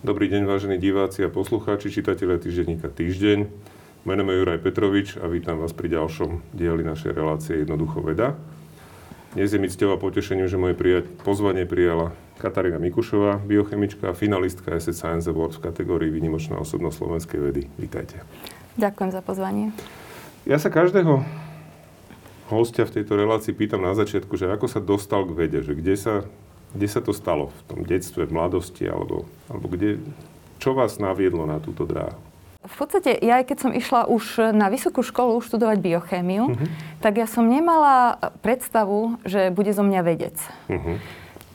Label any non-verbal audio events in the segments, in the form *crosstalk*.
Dobrý deň, vážení diváci a poslucháči, čitatelia týždenníka Týždeň. Meno je Juraj Petrovič a vítam vás pri ďalšom dieli našej relácie Jednoducho veda. Dnes je mi cťou a potešením, že moje prijať, pozvanie prijala Katarína Mikušová, biochemička a finalistka Asset Science Award v kategórii Výnimočná osobnosť slovenskej vedy. Vítajte. Ďakujem za pozvanie. Ja sa každého hostia v tejto relácii pýtam na začiatku, že ako sa dostal k vede, že kde sa kde sa to stalo? V tom detstve, v mladosti? Alebo, alebo kde, čo vás naviedlo na túto dráhu? V podstate, ja keď som išla už na vysokú školu študovať biochémiu, uh-huh. tak ja som nemala predstavu, že bude zo mňa vedec. Uh-huh.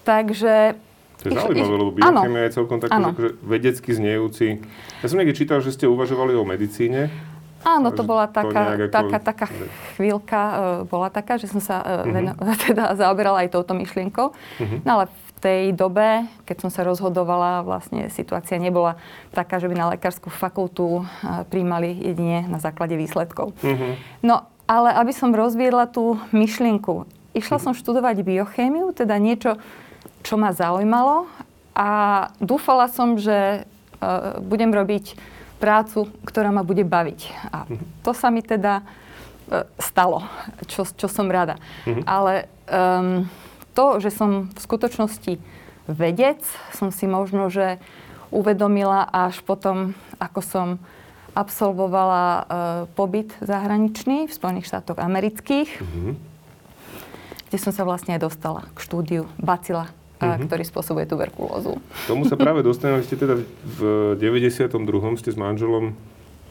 Takže... To je zaujímavé, lebo biochémia je celkom taký akože vedecky znejúci. Ja som niekde čítal, že ste uvažovali o medicíne. Áno, to bola taká, to taká, taká chvíľka, uh, bola taká, že som sa uh, *laughs* uh-huh. teda zaoberala aj touto myšlienkou. Uh-huh. No ale v tej dobe, keď som sa rozhodovala, vlastne situácia nebola taká, že by na lekárskú fakultu uh, príjmali jedine na základe výsledkov. Uh-huh. No, ale aby som rozviedla tú myšlienku, išla uh-huh. som študovať biochémiu, teda niečo, čo ma zaujímalo a dúfala som, že uh, budem robiť prácu, ktorá ma bude baviť. A to sa mi teda e, stalo, čo, čo som rada. Mm-hmm. Ale um, to, že som v skutočnosti vedec, som si možno, že uvedomila až potom, ako som absolvovala uh, pobyt zahraničný v Spojených štátoch amerických, mm-hmm. kde som sa vlastne aj dostala k štúdiu bacila mm-hmm. ktorý spôsobuje tuberkulózu. Tomu sa práve dostaneme, ste teda v 92. ste s manželom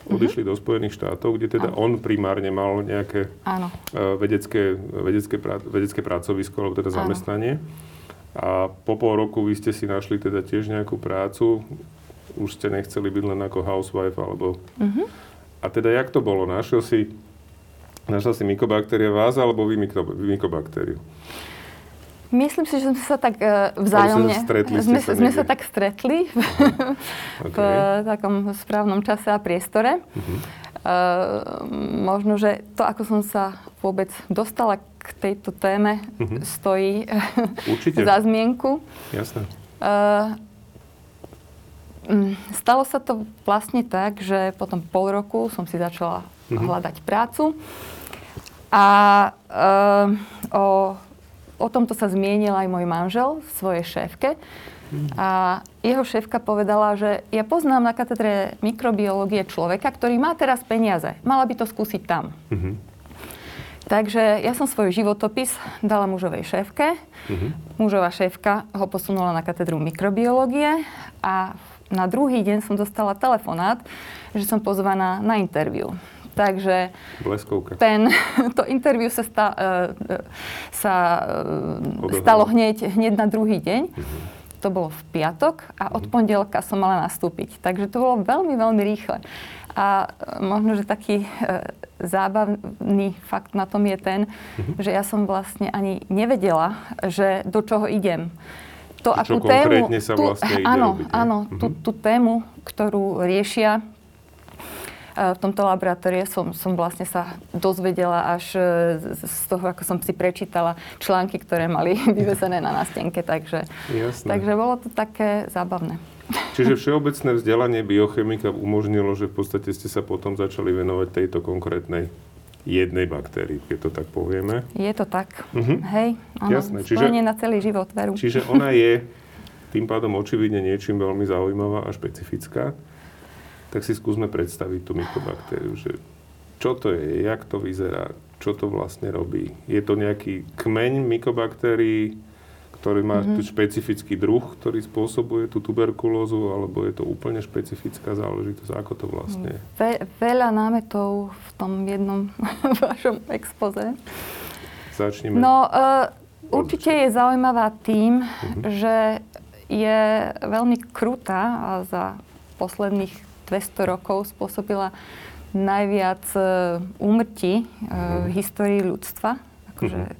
odišli mm-hmm. do Spojených štátov, kde teda Áno. on primárne mal nejaké Áno. E, vedecké, vedecké, vedecké pracovisko, alebo teda Áno. zamestnanie. A po pol roku vy ste si našli teda tiež nejakú prácu. Už ste nechceli byť len ako housewife, alebo... Mm-hmm. A teda jak to bolo? Našiel si, našla si mykobaktéria vás, alebo vy, mykobaktériu? Myslím si, že sme sa tak uh, vzájomne... Stretli sme, sa, sme sa tak stretli v, okay. v takom správnom čase a priestore. Uh-huh. Uh, možno, že to, ako som sa vôbec dostala k tejto téme, uh-huh. stojí *laughs* Určite. za zmienku. Jasné. Uh, stalo sa to vlastne tak, že potom pol roku som si začala uh-huh. hľadať prácu. A uh, o o tomto sa zmienil aj môj manžel v svojej šéfke. A jeho šéfka povedala, že ja poznám na katedre mikrobiológie človeka, ktorý má teraz peniaze. Mala by to skúsiť tam. Uh-huh. Takže ja som svoj životopis dala mužovej šéfke. Uh-huh. Mužová šéfka ho posunula na katedru mikrobiológie a na druhý deň som dostala telefonát, že som pozvaná na interviu. Takže Bleskovka. ten, *laughs* to interviu sa, sta, uh, sa uh, stalo hneď, hneď na druhý deň. Uh-huh. To bolo v piatok a od mhm. pondelka som mala nastúpiť. Takže to bolo veľmi, veľmi rýchle. A možno, že taký uh, zábavný fakt na tom je ten, uh-huh. že ja som vlastne ani nevedela, že do čoho idem. To, Čo akú tému, sa vlastne tú, ide áno, robiť, áno, uh-huh. tú, tú tému, ktorú riešia v tomto laboratóriu som, som vlastne sa dozvedela až e, z toho, ako som si prečítala články, ktoré mali *laughs* vyvesené na nástenke, takže, takže bolo to také zábavné. Čiže *laughs* všeobecné vzdelanie biochemika umožnilo, že v podstate ste sa potom začali venovať tejto konkrétnej jednej baktérii, keď to tak povieme. Je to tak. Uh-huh. Hej, áno, Jasné. Čiže, na celý život, veru. Čiže ona je tým pádom očividne niečím veľmi zaujímavá a špecifická tak si skúsme predstaviť tú mykobaktériu, že čo to je, jak to vyzerá, čo to vlastne robí. Je to nejaký kmeň mykobaktérií, ktorý má mm-hmm. špecifický druh, ktorý spôsobuje tú tuberkulózu, alebo je to úplne špecifická záležitosť? Ako to vlastne je? Ve- veľa námetov v tom jednom *laughs* vašom expoze. Začneme. No, uh, určite je zaujímavá tým, mm-hmm. že je veľmi krutá a za posledných 200 rokov spôsobila najviac e, úmrtí e, v histórii ľudstva. Akože, mhm.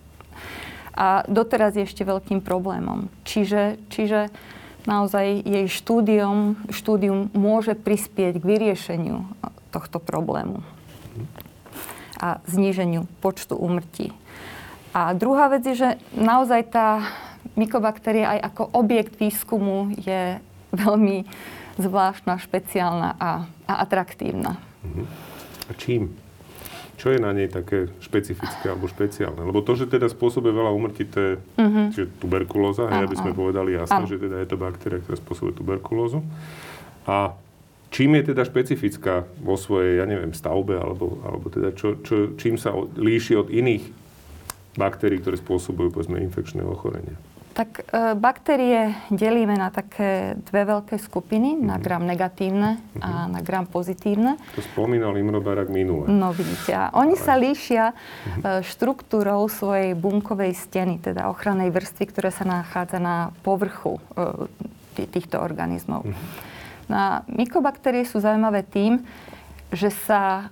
a doteraz je ešte veľkým problémom. Čiže, čiže naozaj jej štúdium, štúdium môže prispieť k vyriešeniu tohto problému a zníženiu počtu úmrtí. A druhá vec je, že naozaj tá mykobaktéria aj ako objekt výskumu je veľmi zvláštna, špeciálna a, a atraktívna. Uh-huh. A čím? Čo je na nej také špecifické alebo špeciálne? Lebo to, že teda spôsobuje veľa umrtí, to je uh-huh. čiže tuberkulóza, hej, aby sme povedali jasne, že teda je to baktéria, ktorá spôsobuje tuberkulózu. A čím je teda špecifická vo svojej, ja neviem, stavbe, alebo, alebo teda čo, čo, čím sa líši od iných baktérií, ktoré spôsobujú, povedzme, infekčné ochorenia? Tak e, baktérie delíme na také dve veľké skupiny, mm-hmm. na gram negatívne mm-hmm. a mhm. na gram pozitívne. To spomínal Imro Barak minule. No vidíte, a oni sa líšia mm-hmm. štruktúrou svojej bunkovej steny, teda ochrannej vrstvy, ktorá sa nachádza na povrchu e, týchto organizmov. Mm-hmm. No a mykobaktérie sú zaujímavé tým, že sa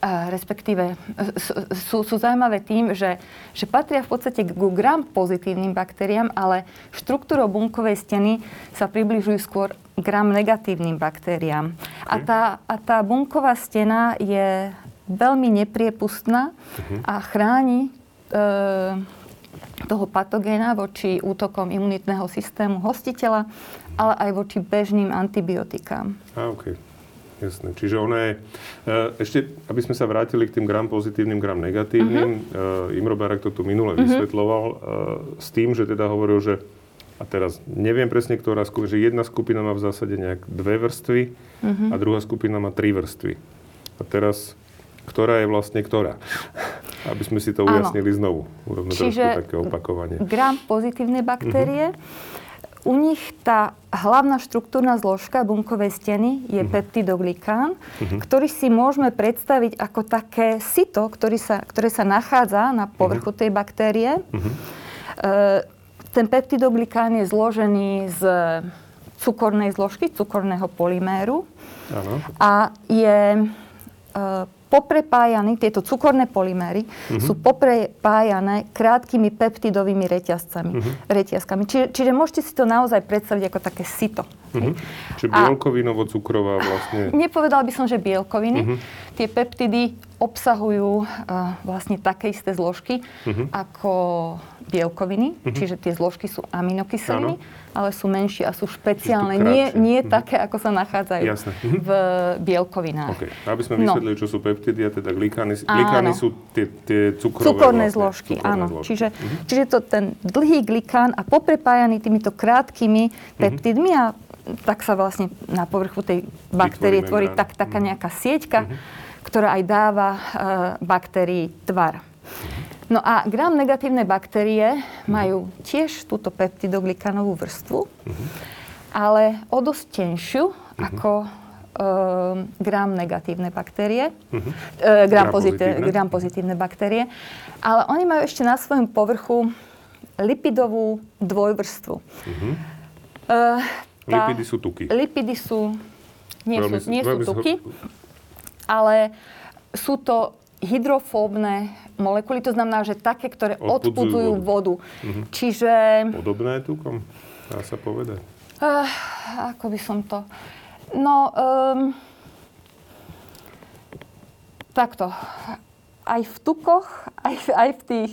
nepodob respektíve sú, sú zaujímavé tým, že, že patria v podstate k gram pozitívnym baktériám, ale štruktúrou bunkovej steny sa približujú skôr gram negatívnym baktériám. Okay. A, tá, a tá bunková stena je veľmi nepriepustná uh-huh. a chráni e, toho patogéna voči útokom imunitného systému hostiteľa, ale aj voči bežným antibiotikám. A, okay. Jasné. Čiže ona je... Eh, ešte, aby sme sa vrátili k tým gram pozitívnym, gram negatívnym. Uh-huh. Imro Barak to tu minule uh-huh. vysvetloval uh, s tým, že teda hovoril, že a teraz neviem presne, ktorá skupina, že jedna skupina má v zásade nejak dve vrstvy uh-huh. a druhá skupina má tri vrstvy. A teraz, ktorá je vlastne ktorá? *laughs* Aby sme si to ujasnili Áno. znovu. Urobme Čiže také opakovanie. gram pozitívne baktérie uh-huh u nich tá hlavná štruktúrna zložka bunkovej steny je uh-huh. peptidoglikán, uh-huh. ktorý si môžeme predstaviť ako také sito, ktorý sa, ktoré sa nachádza na povrchu uh-huh. tej baktérie. Uh-huh. E, ten peptidoglikán je zložený z cukornej zložky, cukorného polyméru uh-huh. a je e, poprepájani, tieto cukorné polyméry uh-huh. sú poprepájané krátkými peptidovými reťazcami. Uh-huh. reťazkami. Čiže, čiže môžete si to naozaj predstaviť ako také sito. Uh-huh. Čiže bielkovinovo-cukrová vlastne... *laughs* Nepovedal by som, že bielkoviny. Uh-huh. Tie peptidy obsahujú uh, vlastne také isté zložky uh-huh. ako bielkoviny, uh-huh. čiže tie zložky sú aminokyseliny, ano. ale sú menšie a sú špeciálne. Nie, nie uh-huh. také, ako sa nachádzajú Jasne. Uh-huh. v bielkovinách. Okay. Aby sme no. vysvetlili, čo sú peptidy, a teda glikány. Glikány sú tie, tie cukrové, cukorné vlastne, zložky. Cukorné áno. Zložky. Čiže, uh-huh. čiže to ten dlhý glikán a poprepájaný týmito krátkými peptidmi uh-huh. a tak sa vlastne na povrchu tej baktérie tvorí tak, taká nejaká sieťka, uh-huh. ktorá aj dáva uh, baktérii tvar. No a gram negatívne baktérie majú tiež túto peptidoglikanovú vrstvu, uh-huh. ale o dosť tenšiu uh-huh. ako uh, gram negatívne baktérie, uh-huh. uh, gram, pozitívne. gram pozitívne baktérie. Ale oni majú ešte na svojom povrchu lipidovú dvojvrstvu. Uh-huh. Uh, lipidy sú tuky. Lipidy sú, nie veľmi, sú, nie sú tuky, ale sú to hydrofóbne molekuly, to znamená, že také, ktoré odpudzujú, odpudzujú vodu. vodu. Mhm. Čiže... Podobné tukom, dá sa povedať. Uh, ako by som to... No, um, takto. Aj v tukoch, aj, aj, v, tých,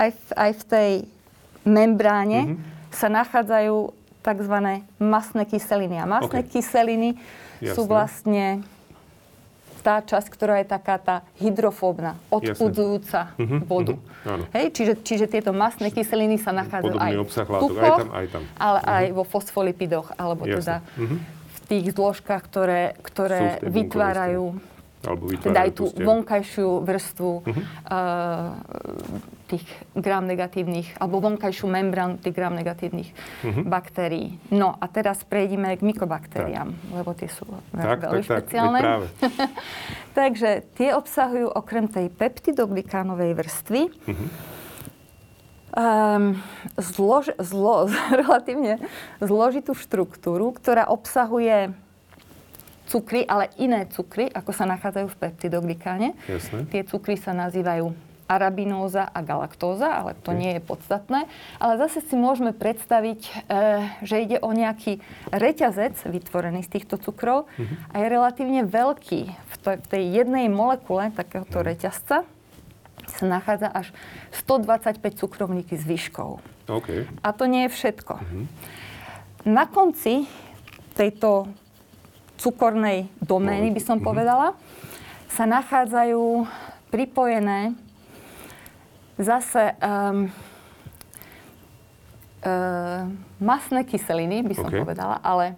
aj, v, aj v tej membráne mm-hmm. sa nachádzajú tzv. masné kyseliny. A masné okay. kyseliny Jasne. sú vlastne tá časť, ktorá je taká tá hydrofóbna, odpudzujúca uh-huh, vodu. Uh-huh, Hej, čiže, čiže tieto masné kyseliny sa nachádzajú Podobný aj v tukoch, aj tam, aj tam. ale uh-huh. aj vo fosfolipidoch, alebo Jasne. teda uh-huh. v tých zložkách, ktoré, ktoré vytvárajú alebo teda aj tú vonkajšiu vrstvu uh-huh. uh, tých gram negatívnych, alebo vonkajšiu membránu tých gram negatívnych uh-huh. baktérií. No a teraz prejdeme k mykobaktériám, tak. lebo tie sú tak, veľmi tak, špeciálne. Tak, *laughs* Takže tie obsahujú okrem tej peptidoglikánovej vrstvy uh-huh. um, zlož, zlo, *laughs* relatívne zložitú štruktúru, ktorá obsahuje cukry, ale iné cukry, ako sa nachádzajú v peptidoglikáne. Jasne. Tie cukry sa nazývajú arabinóza a galaktóza, ale to nie je podstatné. Ale zase si môžeme predstaviť, e, že ide o nejaký reťazec vytvorený z týchto cukrov uh-huh. a je relatívne veľký. V, tej jednej molekule takéhoto uh-huh. reťazca sa nachádza až 125 cukrovníky s výškou. Okay. A to nie je všetko. Uh-huh. Na konci tejto cukornej domény, by som mhm. povedala, sa nachádzajú pripojené zase um, uh, masné kyseliny, by som okay. povedala, ale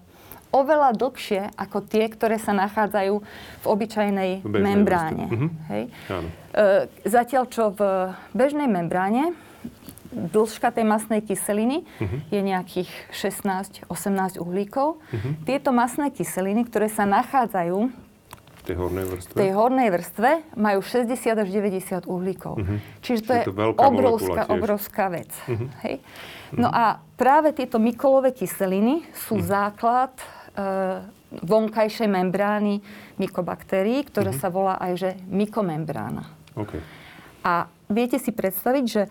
oveľa dlhšie ako tie, ktoré sa nachádzajú v obyčajnej Bežnej membráne. Uh-huh. Hej? Áno. Uh, zatiaľ, čo v bežnej membráne dĺžka tej masnej kyseliny uh-huh. je nejakých 16-18 uhlíkov. Uh-huh. Tieto masné kyseliny, ktoré sa nachádzajú tej hornej vrstve? tej hornej vrstve majú 60 až 90 uhlíkov. Uh-huh. Čiže to je, to obrovská, obrovská vec. Uh-huh. Hej? No uh-huh. a práve tieto mykolové kyseliny sú uh-huh. základ e, vonkajšej membrány mykobaktérií, ktorá uh-huh. sa volá aj že mykomembrána. Okay. A viete si predstaviť, že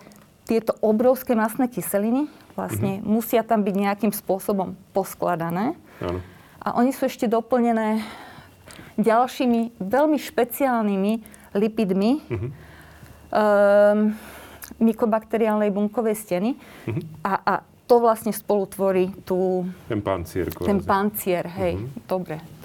tieto obrovské masné kyseliny vlastne uh-huh. musia tam byť nejakým spôsobom poskladané. Áno. A oni sú ešte doplnené ďalšími veľmi špeciálnymi lipidmi uh-huh. um, mykobakteriálnej bunkovej steny. Uh-huh. A, a to vlastne spolu tvorí tú... Ten pancier. Ten pancier, hej. Uh-huh. Dobre.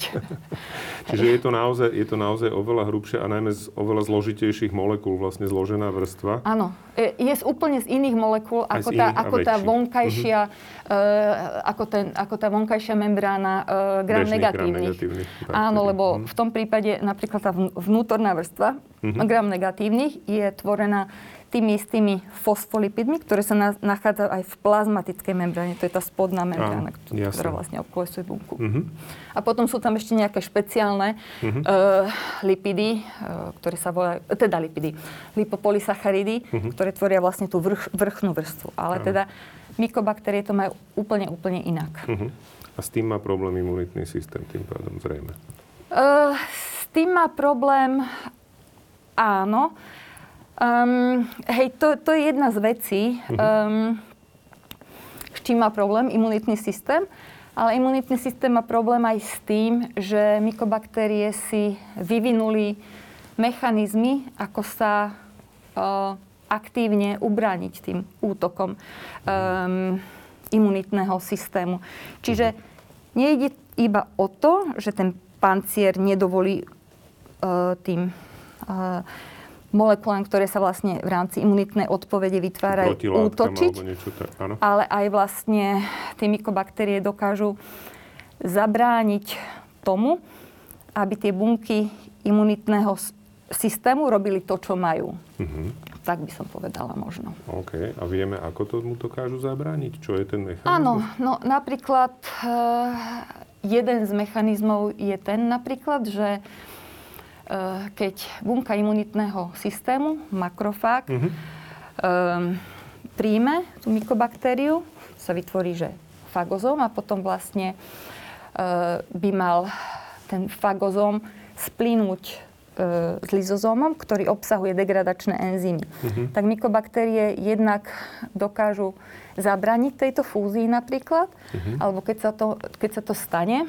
*laughs* Čiže je to, naozaj, je to naozaj oveľa hrubšie a najmä z oveľa zložitejších molekúl vlastne zložená vrstva. Áno. Je, z úplne z iných molekúl, ako, tá, ako tá vonkajšia, uh-huh. uh, ako, ten, ako tá vonkajšia membrána uh, gram Bežný, negatívnych. Gram negatívnych Áno, lebo uh-huh. v tom prípade napríklad tá vnútorná vrstva uh-huh. gram negatívnych je tvorená tými istými fosfolipidmi, ktoré sa na, nachádzajú aj v plazmatickej membráne. To je tá spodná membrána, Á, ktorá vlastne obklesuje bunku. Uh-huh. A potom sú tam ešte nejaké špeciálne uh-huh. uh, lipidy, uh, ktoré sa volajú, teda lipidy, lipopolysacharidy, uh-huh. ktoré tvoria vlastne tú vrch, vrchnú vrstvu. Ale uh-huh. teda mykobaktérie to majú úplne, úplne inak. Uh-huh. A s tým má problém imunitný systém tým pádom zrejme? Uh, s tým má problém, áno. Um, hej, to, to je jedna z vecí, um, s čím má problém imunitný systém. Ale imunitný systém má problém aj s tým, že mykobaktérie si vyvinuli mechanizmy, ako sa uh, aktívne ubrániť tým útokom um, imunitného systému. Čiže nejde iba o to, že ten pancier nedovolí uh, tým uh, molekulám, ktoré sa vlastne v rámci imunitnej odpovede vytvárajú, útočiť. Niečo tak, áno. Ale aj vlastne tie mykobaktérie dokážu zabrániť tomu, aby tie bunky imunitného systému robili to, čo majú. Uh-huh. Tak by som povedala možno. OK. A vieme, ako to mu dokážu zabrániť? Čo je ten mechanizmus? Áno. No napríklad uh, jeden z mechanizmov je ten napríklad, že Eh, keď bunka imunitného systému, makrofág, mm-hmm. príjme tú mykobaktériu, sa vytvorí, že fagozóm a potom vlastne uh, by mal ten fagozóm splínuť uh, s lizozómom, ktorý obsahuje degradačné enzymy. Mm-hmm. Tak mykobaktérie jednak dokážu zabraniť tejto fúzii napríklad, mm-hmm. alebo keď sa, to, keď sa to stane,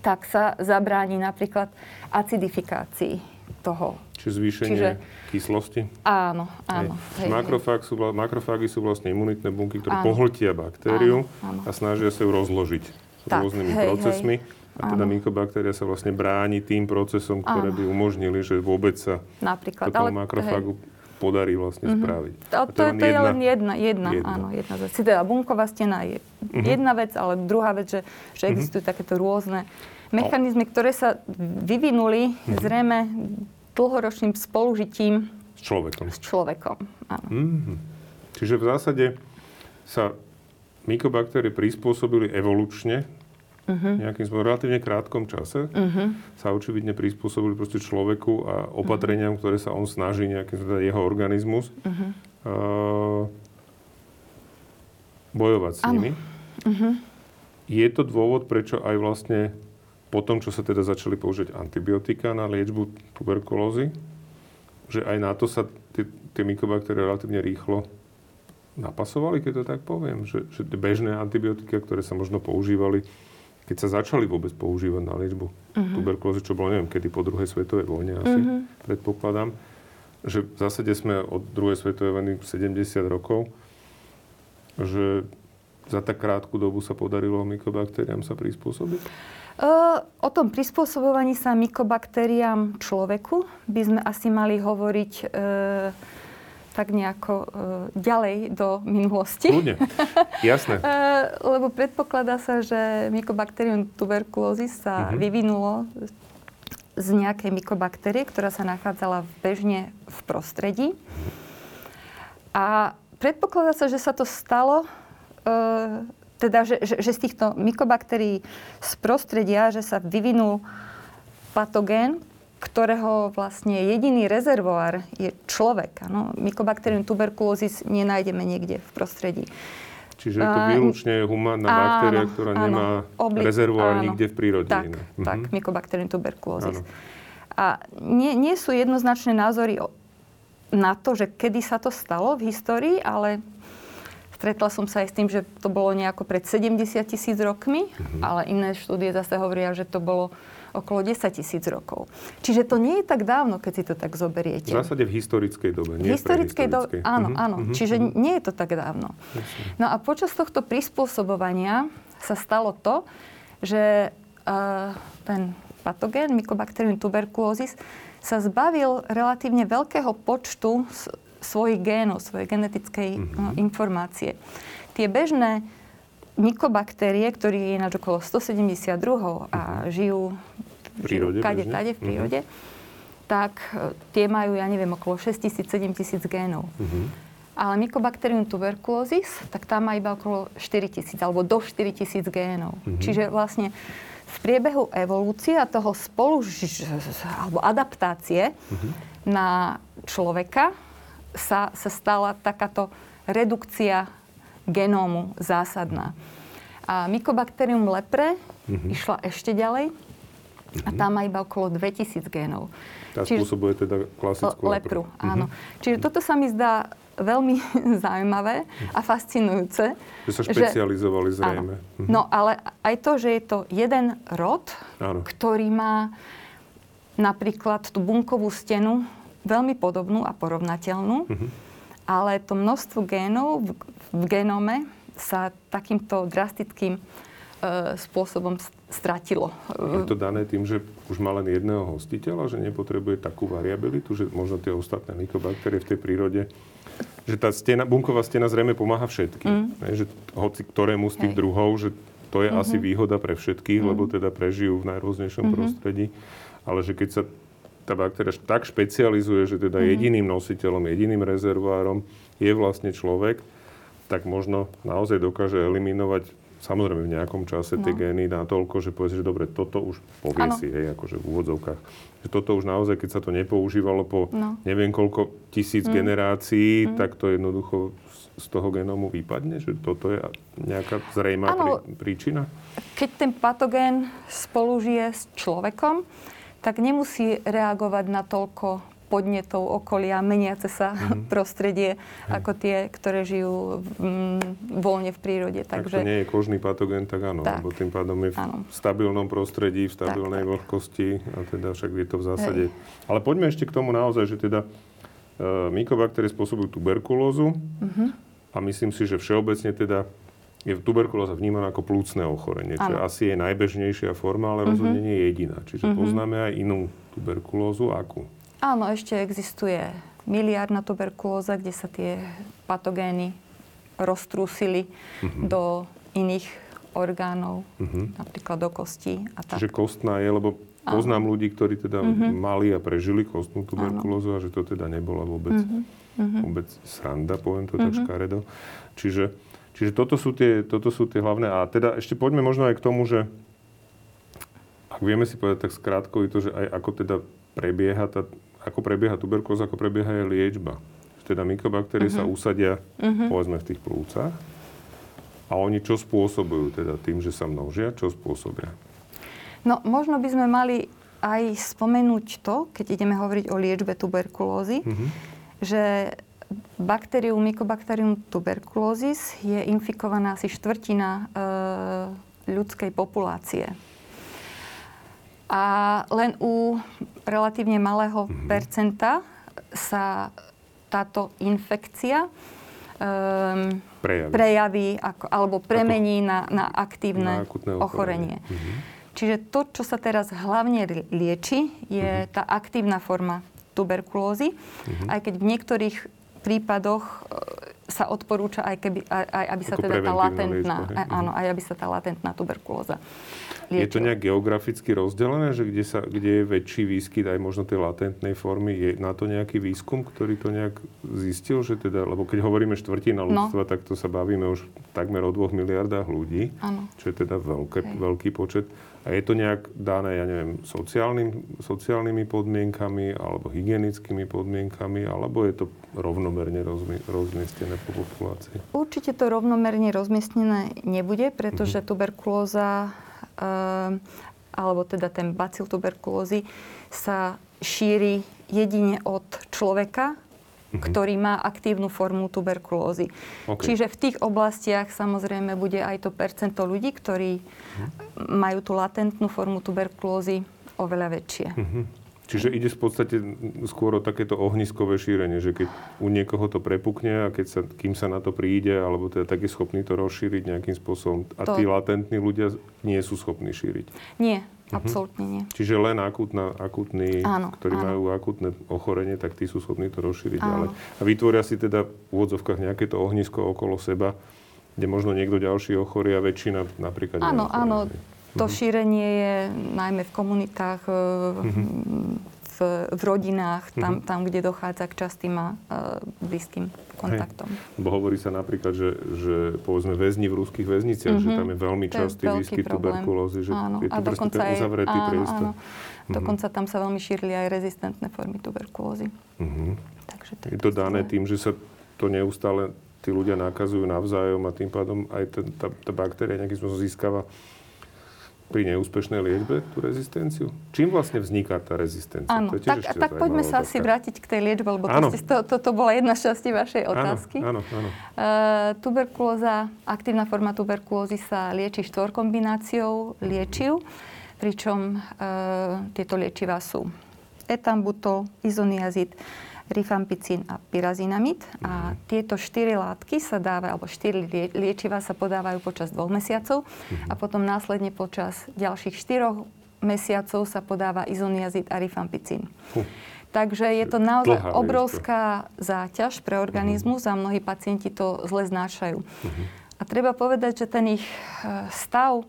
tak sa zabráni napríklad acidifikácii toho. Čiže zvýšenie Čiže, kyslosti? Áno, áno. Hej. Hej, Makrofág sú, makrofágy sú vlastne imunitné bunky, ktoré áno. pohltia baktériu áno, áno. a snažia sa ju rozložiť tak, rôznymi hej, procesmi. Hej. A teda mykobaktéria sa vlastne bráni tým procesom, ktoré áno. by umožnili, že vôbec sa Napríklad, do toho ale, makrofágu hej podarí vlastne mm-hmm. spraviť. To, to, to, je, to je len jedna, jedna, jedna. áno, jedna vec. Teda bunková stena je mm-hmm. jedna vec, ale druhá vec, že, že mhm. existujú mm-hmm. takéto rôzne mechanizmy, ktoré sa vyvinuli mm-hmm. zrejme dlhoročným spolužitím s človekom. S človekom, áno. Mm-hmm. Čiže v zásade sa mykobaktérie prispôsobili evolučne uh-huh. nejakým svojom relatívne krátkom čase uh-huh. sa očividne prispôsobili proste človeku a opatreniam, uh-huh. ktoré sa on snaží, nejaký teda jeho organizmus, uh-huh. uh, bojovať s nimi. Uh-huh. Je to dôvod, prečo aj vlastne po tom, čo sa teda začali použiť antibiotika na liečbu tuberkulózy, že aj na to sa tie, tie mykobaktérie relatívne rýchlo napasovali, keď to tak poviem. Že, že bežné antibiotika, ktoré sa možno používali keď sa začali vôbec používať na liečbu uh-huh. tuberkulózy, čo bolo neviem kedy po druhej svetovej vojne asi, uh-huh. predpokladám, že v zásade sme od druhej svetovej vojny 70 rokov, že za tak krátku dobu sa podarilo mykobaktériám sa prispôsobiť? O tom prispôsobovaní sa mykobaktériám človeku by sme asi mali hovoriť uh, tak nejako uh, ďalej do minulosti. Kľudne, *laughs* jasné. uh, lebo predpokladá sa, že mycobacterium tuberculosis sa uh-huh. vyvinulo z nejakej mykobaktérie, ktorá sa nachádzala bežne v prostredí. A predpokladá sa, že sa to stalo, uh, teda, že, že, že z týchto mykobaktérií z prostredia, že sa vyvinul patogén, ktorého vlastne jediný rezervoár je človek. No, Mycobacterium tuberculosis nenájdeme niekde v prostredí. Čiže je to výlučne humánna áno, baktéria, ktorá áno, nemá obli- rezervoár áno, nikde v prírode. Tak, iné. tak mhm. Mycobacterium tuberculosis. Áno. A nie, nie sú jednoznačné názory na to, že kedy sa to stalo v histórii, ale stretla som sa aj s tým, že to bolo nejako pred 70 tisíc rokmi, uh-huh. ale iné štúdie zase hovoria, že to bolo okolo 10 tisíc rokov. Čiže to nie je tak dávno, keď si to tak zoberiete. V zásade v historickej dobe, nie v historickej dobe, áno, uh-huh, áno. Uh-huh, Čiže uh-huh. nie je to tak dávno. Jasne. No a počas tohto prispôsobovania sa stalo to, že uh, ten patogén Mycobacterium tuberculosis sa zbavil relatívne veľkého počtu svojich génov, svojej genetickej uh-huh. informácie. Tie bežné mykobaktérie, ktorí je ináč okolo 172 a žijú prírode, kade, kade v prírode, uh-huh. tak e, tie majú, ja neviem, okolo 6 tisíc, 7 tisíc génov. Uh-huh. Ale Mycobacterium tuberculosis, tak tam má iba okolo 4 tisíc, alebo do 4 tisíc génov. Uh-huh. Čiže vlastne v priebehu evolúcie a toho spolu, alebo adaptácie uh-huh. na človeka sa, sa stala takáto redukcia genómu zásadná. A Mycobacterium lepre uh-huh. išla ešte ďalej a mhm. tam má iba okolo 2000 génov. Tá Čiže, spôsobuje teda klasickú lepru. lepru. Áno. Uh-huh. Čiže toto sa mi zdá veľmi *laughs* zaujímavé a fascinujúce. Že sa špecializovali že, zrejme. Áno. Uh-huh. No ale aj to, že je to jeden rod, áno. ktorý má napríklad tú bunkovú stenu veľmi podobnú a porovnateľnú, uh-huh. Ale to množstvo génov v, v genome sa takýmto drastickým E, spôsobom stratilo. Je to dané tým, že už má len jedného hostiteľa, že nepotrebuje takú variabilitu, že možno tie ostatné mykobaktérie v tej prírode že tá stena, bunková stena zrejme pomáha všetkým. Mm. že hoci ktorému z tých Hej. druhov, že to je mm-hmm. asi výhoda pre všetkých, mm. lebo teda prežijú v najrôznejšom mm-hmm. prostredí. Ale že keď sa tá baktéria tak špecializuje, že teda mm-hmm. jediným nositeľom, jediným rezervoárom je vlastne človek, tak možno naozaj dokáže eliminovať samozrejme v nejakom čase no. tie gény natoľko, že povie že dobre, toto už povie ano. si, hej, akože v úvodzovkách. Že toto už naozaj, keď sa to nepoužívalo po no. neviem koľko tisíc mm. generácií, mm. tak to jednoducho z toho genómu vypadne? Že toto je nejaká zrejmá ano, príčina? Keď ten patogén spolužije s človekom, tak nemusí reagovať na toľko podnetov okolia, meniace sa mm-hmm. *laughs* prostredie, mm. ako tie, ktoré žijú mm, voľne v prírode. Takže... Ak to nie je kožný patogen, tak áno, tak. lebo tým pádom je v áno. stabilnom prostredí, v stabilnej tak, vlhkosti a teda však je to v zásade... Hej. Ale poďme ešte k tomu naozaj, že teda uh, mykobaktérie spôsobujú tuberkulózu mm-hmm. a myslím si, že všeobecne teda je tuberkulóza vnímaná ako plúcne ochorenie, čo asi je najbežnejšia forma, ale mm-hmm. rozhodne nie je jediná. Čiže mm-hmm. poznáme aj inú tuberkulózu, akú? Áno, ešte existuje miliárna tuberkulóza, kde sa tie patogény roztrúsili uh-huh. do iných orgánov, uh-huh. napríklad do kostí. A tak. Čiže kostná je, lebo poznám ľudí, ktorí teda uh-huh. mali a prežili kostnú tuberkulózu a že to teda nebola vôbec, uh-huh. vôbec sranda, poviem to uh-huh. tak škaredo. Čiže, čiže toto, sú tie, toto sú tie hlavné. A teda ešte poďme možno aj k tomu, že ak vieme si povedať tak skrátko, to, že aj ako teda prebieha tá ako prebieha tuberkulóza, ako prebieha aj liečba. Teda mykobaktérie uh-huh. sa mhm. usadia, uh-huh. povedzme, v tých plúcach. A oni čo spôsobujú teda tým, že sa množia? Čo spôsobia? No, možno by sme mali aj spomenúť to, keď ideme hovoriť o liečbe tuberkulózy, uh-huh. že baktériu Mycobacterium tuberculosis je infikovaná asi štvrtina e, ľudskej populácie. A len u relatívne malého mm-hmm. percenta sa táto infekcia um, prejavy, prejavy ako, alebo premení ako, na, na aktívne na ochorenie. Uh-huh. Čiže to, čo sa teraz hlavne lieči, je uh-huh. tá aktívna forma tuberkulózy, uh-huh. aj keď v niektorých prípadoch e, sa odporúča aj, keby, aj, aj aby sa Ako teda tá latentná, liečba, áno, aj aby sa tá latentná tuberkulóza. Je to nejak geograficky rozdelené, že kde, sa, kde je väčší výskyt aj možno tej latentnej formy? Je na to nejaký výskum, ktorý to nejak zistil? Že teda, lebo keď hovoríme štvrtina no. ľudstva, no. tak to sa bavíme už takmer o dvoch miliardách ľudí, ano. čo je teda veľké, veľký počet. A je to nejak dané, ja neviem, sociálnym, sociálnymi podmienkami alebo hygienickými podmienkami, alebo je to rovnomerne rozmiestnené po populácii? Určite to rovnomerne rozmiestnené nebude, pretože mm-hmm. tuberkulóza alebo teda ten bacil tuberkulózy sa šíri jedine od človeka mm-hmm. ktorý má aktívnu formu tuberkulózy. Okay. Čiže v tých oblastiach samozrejme bude aj to percento ľudí, ktorí mm-hmm. majú tú latentnú formu tuberkulózy oveľa väčšie. Mm-hmm. Čiže ide v podstate skôr o takéto ohniskové šírenie, že keď u niekoho to prepukne a keď sa, kým sa na to príde, alebo teda tak je schopný to rozšíriť nejakým spôsobom a to... tí latentní ľudia nie sú schopní šíriť. Nie, Uh-huh. Absolútne nie. Čiže len akútna, akútni, áno, ktorí áno. majú akútne ochorenie, tak tí sú schopní to rozšíriť áno. ďalej. A vytvoria si teda v úvodzovkách nejaké to ohnisko okolo seba, kde možno niekto ďalší ochorí a väčšina napríklad Áno, áno. To uh-huh. šírenie je najmä v komunitách, uh-huh v, v rodinách, tam, mm-hmm. tam, kde dochádza k častým a uh, blízkym kontaktom. Hej. Bo hovorí sa napríklad, že, že povedzme väzni v rúských väzniciach, mm-hmm. že tam je veľmi častý výskyt tuberkulózy, že áno. je to a proste ten uzavretý áno, priestor. Áno. Mm-hmm. Dokonca tam sa veľmi šírili aj rezistentné formy tuberkulózy. Mm-hmm. Takže to je, je to dané tým, že sa to neustále tí ľudia nakazujú navzájom a tým pádom aj ten, tá, tá baktéria nejakým spôsobom získava pri neúspešnej liečbe tú rezistenciu? Čím vlastne vzniká tá rezistencia? Áno, tak, tak poďme sa asi vrátiť k tej liečbe, lebo to, to, to bola jedna z časti vašej otázky. Áno, áno, áno. Uh, tuberkulóza, aktívna forma tuberkulózy sa lieči štvorkombináciou liečiv, pričom uh, tieto liečivá sú etambutol, izoniazid, rifampicín a pyrazinamid. A tieto štyri látky sa dávajú, alebo štyri liečiva sa podávajú počas dvoch mesiacov a potom následne počas ďalších štyroch mesiacov sa podáva izoniazid a rifampicín. Takže je to naozaj Dlhá obrovská záťaž pre organizmus a mnohí pacienti to zle znášajú. A treba povedať, že ten ich e, stav,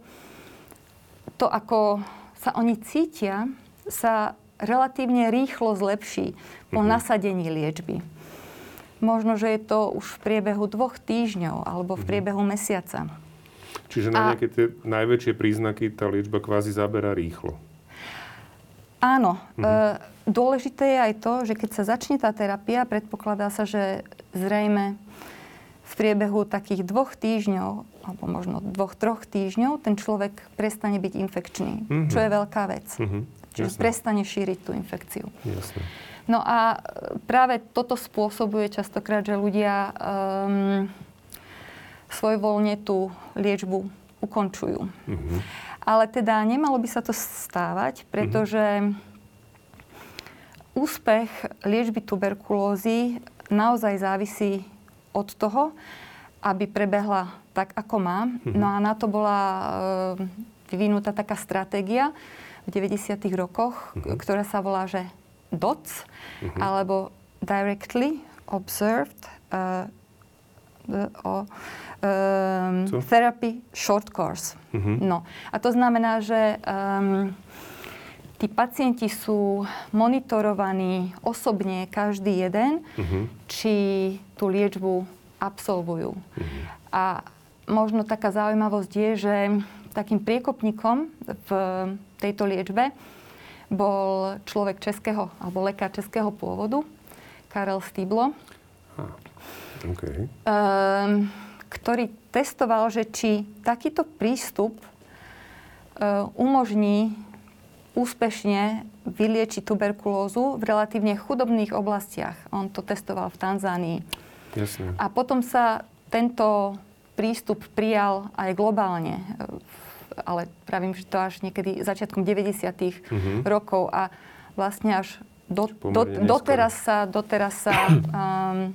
to ako sa oni cítia, sa relatívne rýchlo zlepší po mm-hmm. nasadení liečby. Možno, že je to už v priebehu dvoch týždňov alebo v mhm. priebehu mesiaca. Čiže na nejaké tie najväčšie príznaky tá liečba kvázi zabera rýchlo. Áno. Mm-hmm. E, dôležité je aj to, že keď sa začne tá terapia, predpokladá sa, že zrejme v priebehu takých dvoch týždňov, alebo možno dvoch, troch týždňov, ten človek prestane byť infekčný, mm-hmm. čo je veľká vec. Mm-hmm. Čiže Jasne. prestane šíriť tú infekciu. Jasne. No a práve toto spôsobuje častokrát, že ľudia um, svojvoľne tú liečbu ukončujú. Mm-hmm. Ale teda nemalo by sa to stávať, pretože mm-hmm. úspech liečby tuberkulózy naozaj závisí od toho, aby prebehla tak, ako má. Mm-hmm. No a na to bola uh, vyvinutá taká stratégia, v 90. rokoch, uh-huh. ktorá sa volá, že DOTS, uh-huh. alebo Directly Observed uh, o, um, Therapy Short Course. Uh-huh. No. A to znamená, že um, tí pacienti sú monitorovaní osobne každý jeden, uh-huh. či tú liečbu absolvujú. Uh-huh. A možno taká zaujímavosť je, že takým priekopníkom v tejto liečbe bol človek českého, alebo lekár českého pôvodu, Karel Stiblo, okay. um, ktorý testoval, že či takýto prístup uh, umožní úspešne vyliečiť tuberkulózu v relatívne chudobných oblastiach. On to testoval v Tanzánii. Jasne. A potom sa tento prístup prijal aj globálne ale pravím, že to až niekedy začiatkom 90. Mm-hmm. rokov a vlastne až do, do, doteraz sa, doteraz sa *coughs* um,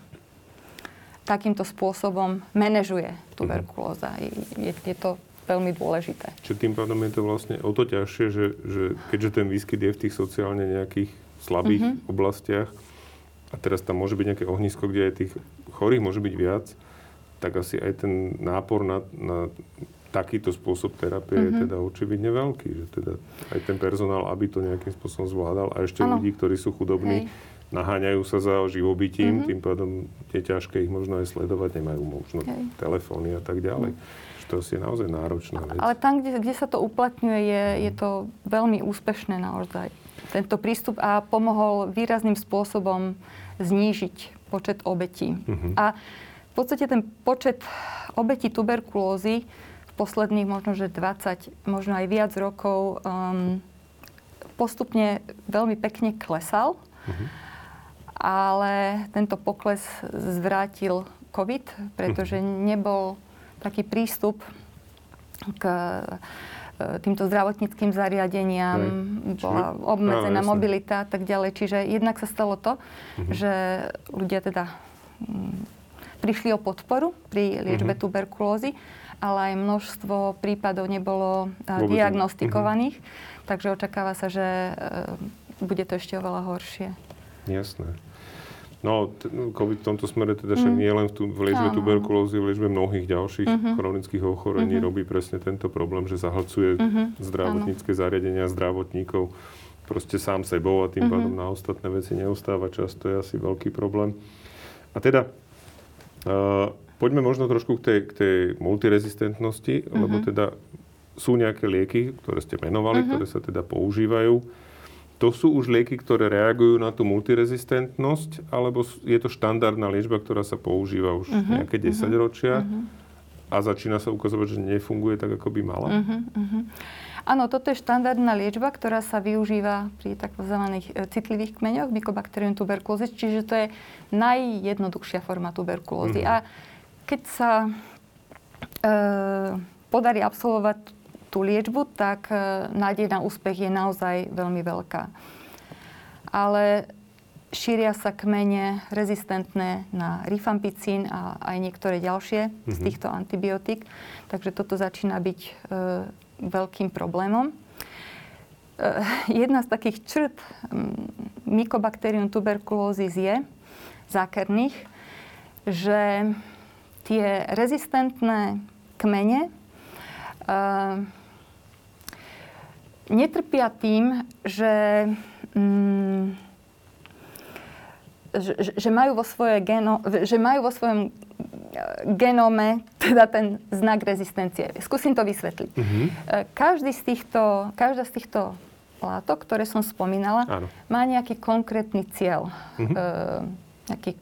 takýmto spôsobom manažuje tuberkulóza. Je, je to veľmi dôležité. Čiže tým pádom je to vlastne o to ťažšie, že, že keďže ten výskyt je v tých sociálne nejakých slabých mm-hmm. oblastiach a teraz tam môže byť nejaké ohnisko, kde aj tých chorých môže byť viac, tak asi aj ten nápor na, na takýto spôsob terapie mm-hmm. je mhm. teda očividne veľký. Že teda aj ten personál, aby to nejakým spôsobom zvládal a ešte ano. ľudí, ktorí sú chudobní, Hej. naháňajú sa za živobytím, mm-hmm. tým pádom je ťažké ich možno aj sledovať, nemajú možno Hej. telefóny a tak ďalej. Mm to je naozaj náročná vec. Ale tam, kde, kde sa to uplatňuje, je, mm. je to veľmi úspešné naozaj. Tento prístup a pomohol výrazným spôsobom znížiť počet obetí. Mm-hmm. A v podstate ten počet obetí tuberkulózy posledných možno, že 20, možno aj viac rokov um, postupne veľmi pekne klesal. Mm-hmm. Ale tento pokles zvrátil COVID, pretože mm-hmm. nebol taký prístup k e, týmto zdravotníckým zariadeniam, Hej. bola obmedzená no, mobilita a tak ďalej. Čiže jednak sa stalo to, uh-huh. že ľudia teda prišli o podporu pri liečbe uh-huh. tuberkulózy, ale aj množstvo prípadov nebolo e, Vôbec diagnostikovaných, uh-huh. takže očakáva sa, že e, bude to ešte oveľa horšie. Jasné. No, no, COVID v tomto smere teda však mm. nie len v, tu, v liečbe tuberkulózy, v liečbe mnohých ďalších mm-hmm. chronických ochorení mm-hmm. robí presne tento problém, že zahlcuje mm-hmm. zdravotnícke zariadenia zdravotníkov proste sám sebou a tým mm-hmm. pádom na ostatné veci neustáva čas. To je asi veľký problém. A teda, poďme možno trošku k tej, k tej multirezistentnosti, mm-hmm. lebo teda sú nejaké lieky, ktoré ste menovali, mm-hmm. ktoré sa teda používajú. To sú už lieky, ktoré reagujú na tú multirezistentnosť, alebo je to štandardná liečba, ktorá sa používa už uh-huh, nejaké 10 uh-huh, ročia uh-huh. a začína sa ukazovať, že nefunguje tak, ako by mala? Uh-huh, uh-huh. Áno, toto je štandardná liečba, ktorá sa využíva pri tzv. E, citlivých kmeňoch Mycobacterium tuberculosis, čiže to je najjednoduchšia forma tuberkulózy. Uh-huh. A keď sa e, podarí absolvovať tú liečbu, tak e, nádej na úspech je naozaj veľmi veľká. Ale šíria sa kmene rezistentné na rifampicín a aj niektoré ďalšie mm-hmm. z mhm. týchto antibiotík. Takže toto začína byť e, veľkým problémom. E, jedna z takých črt Mycobacterium tuberculosis je zákerných, že tie rezistentné kmene e, netrpia tým, že, mm, že, že, majú vo svoje geno, že majú vo svojom genóme *laughs* teda ten znak rezistencie. Skúsim to vysvetliť. Mm-hmm. Každý z týchto, každá z týchto látok, ktoré som spomínala, Áno. má nejaký konkrétny cieľ. Mm-hmm. E, nejaký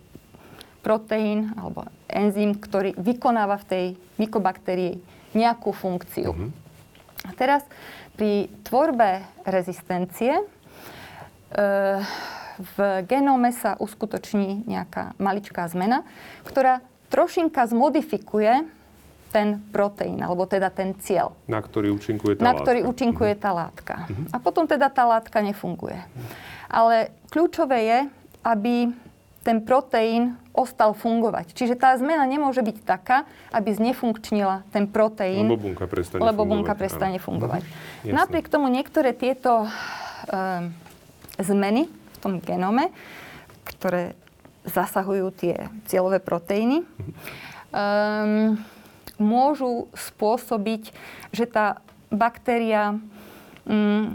proteín alebo enzym, ktorý vykonáva v tej mykobaktérii nejakú funkciu. Mm-hmm. A teraz pri tvorbe rezistencie e, v genóme sa uskutoční nejaká maličká zmena, ktorá trošinka zmodifikuje ten proteín, alebo teda ten cieľ. Na ktorý účinkuje tá na látka. ktorý účinkuje tá látka. Uh-huh. A potom teda tá látka nefunguje. Ale kľúčové je, aby ten proteín ostal fungovať. Čiže tá zmena nemôže byť taká, aby znefunkčnila ten proteín. Lebo bunka prestane lebo fungovať. bunka prestane fungovať. Mhm. Napriek tomu niektoré tieto e, zmeny v tom genome, ktoré zasahujú tie cieľové proteíny, e, môžu spôsobiť, že tá baktéria mm,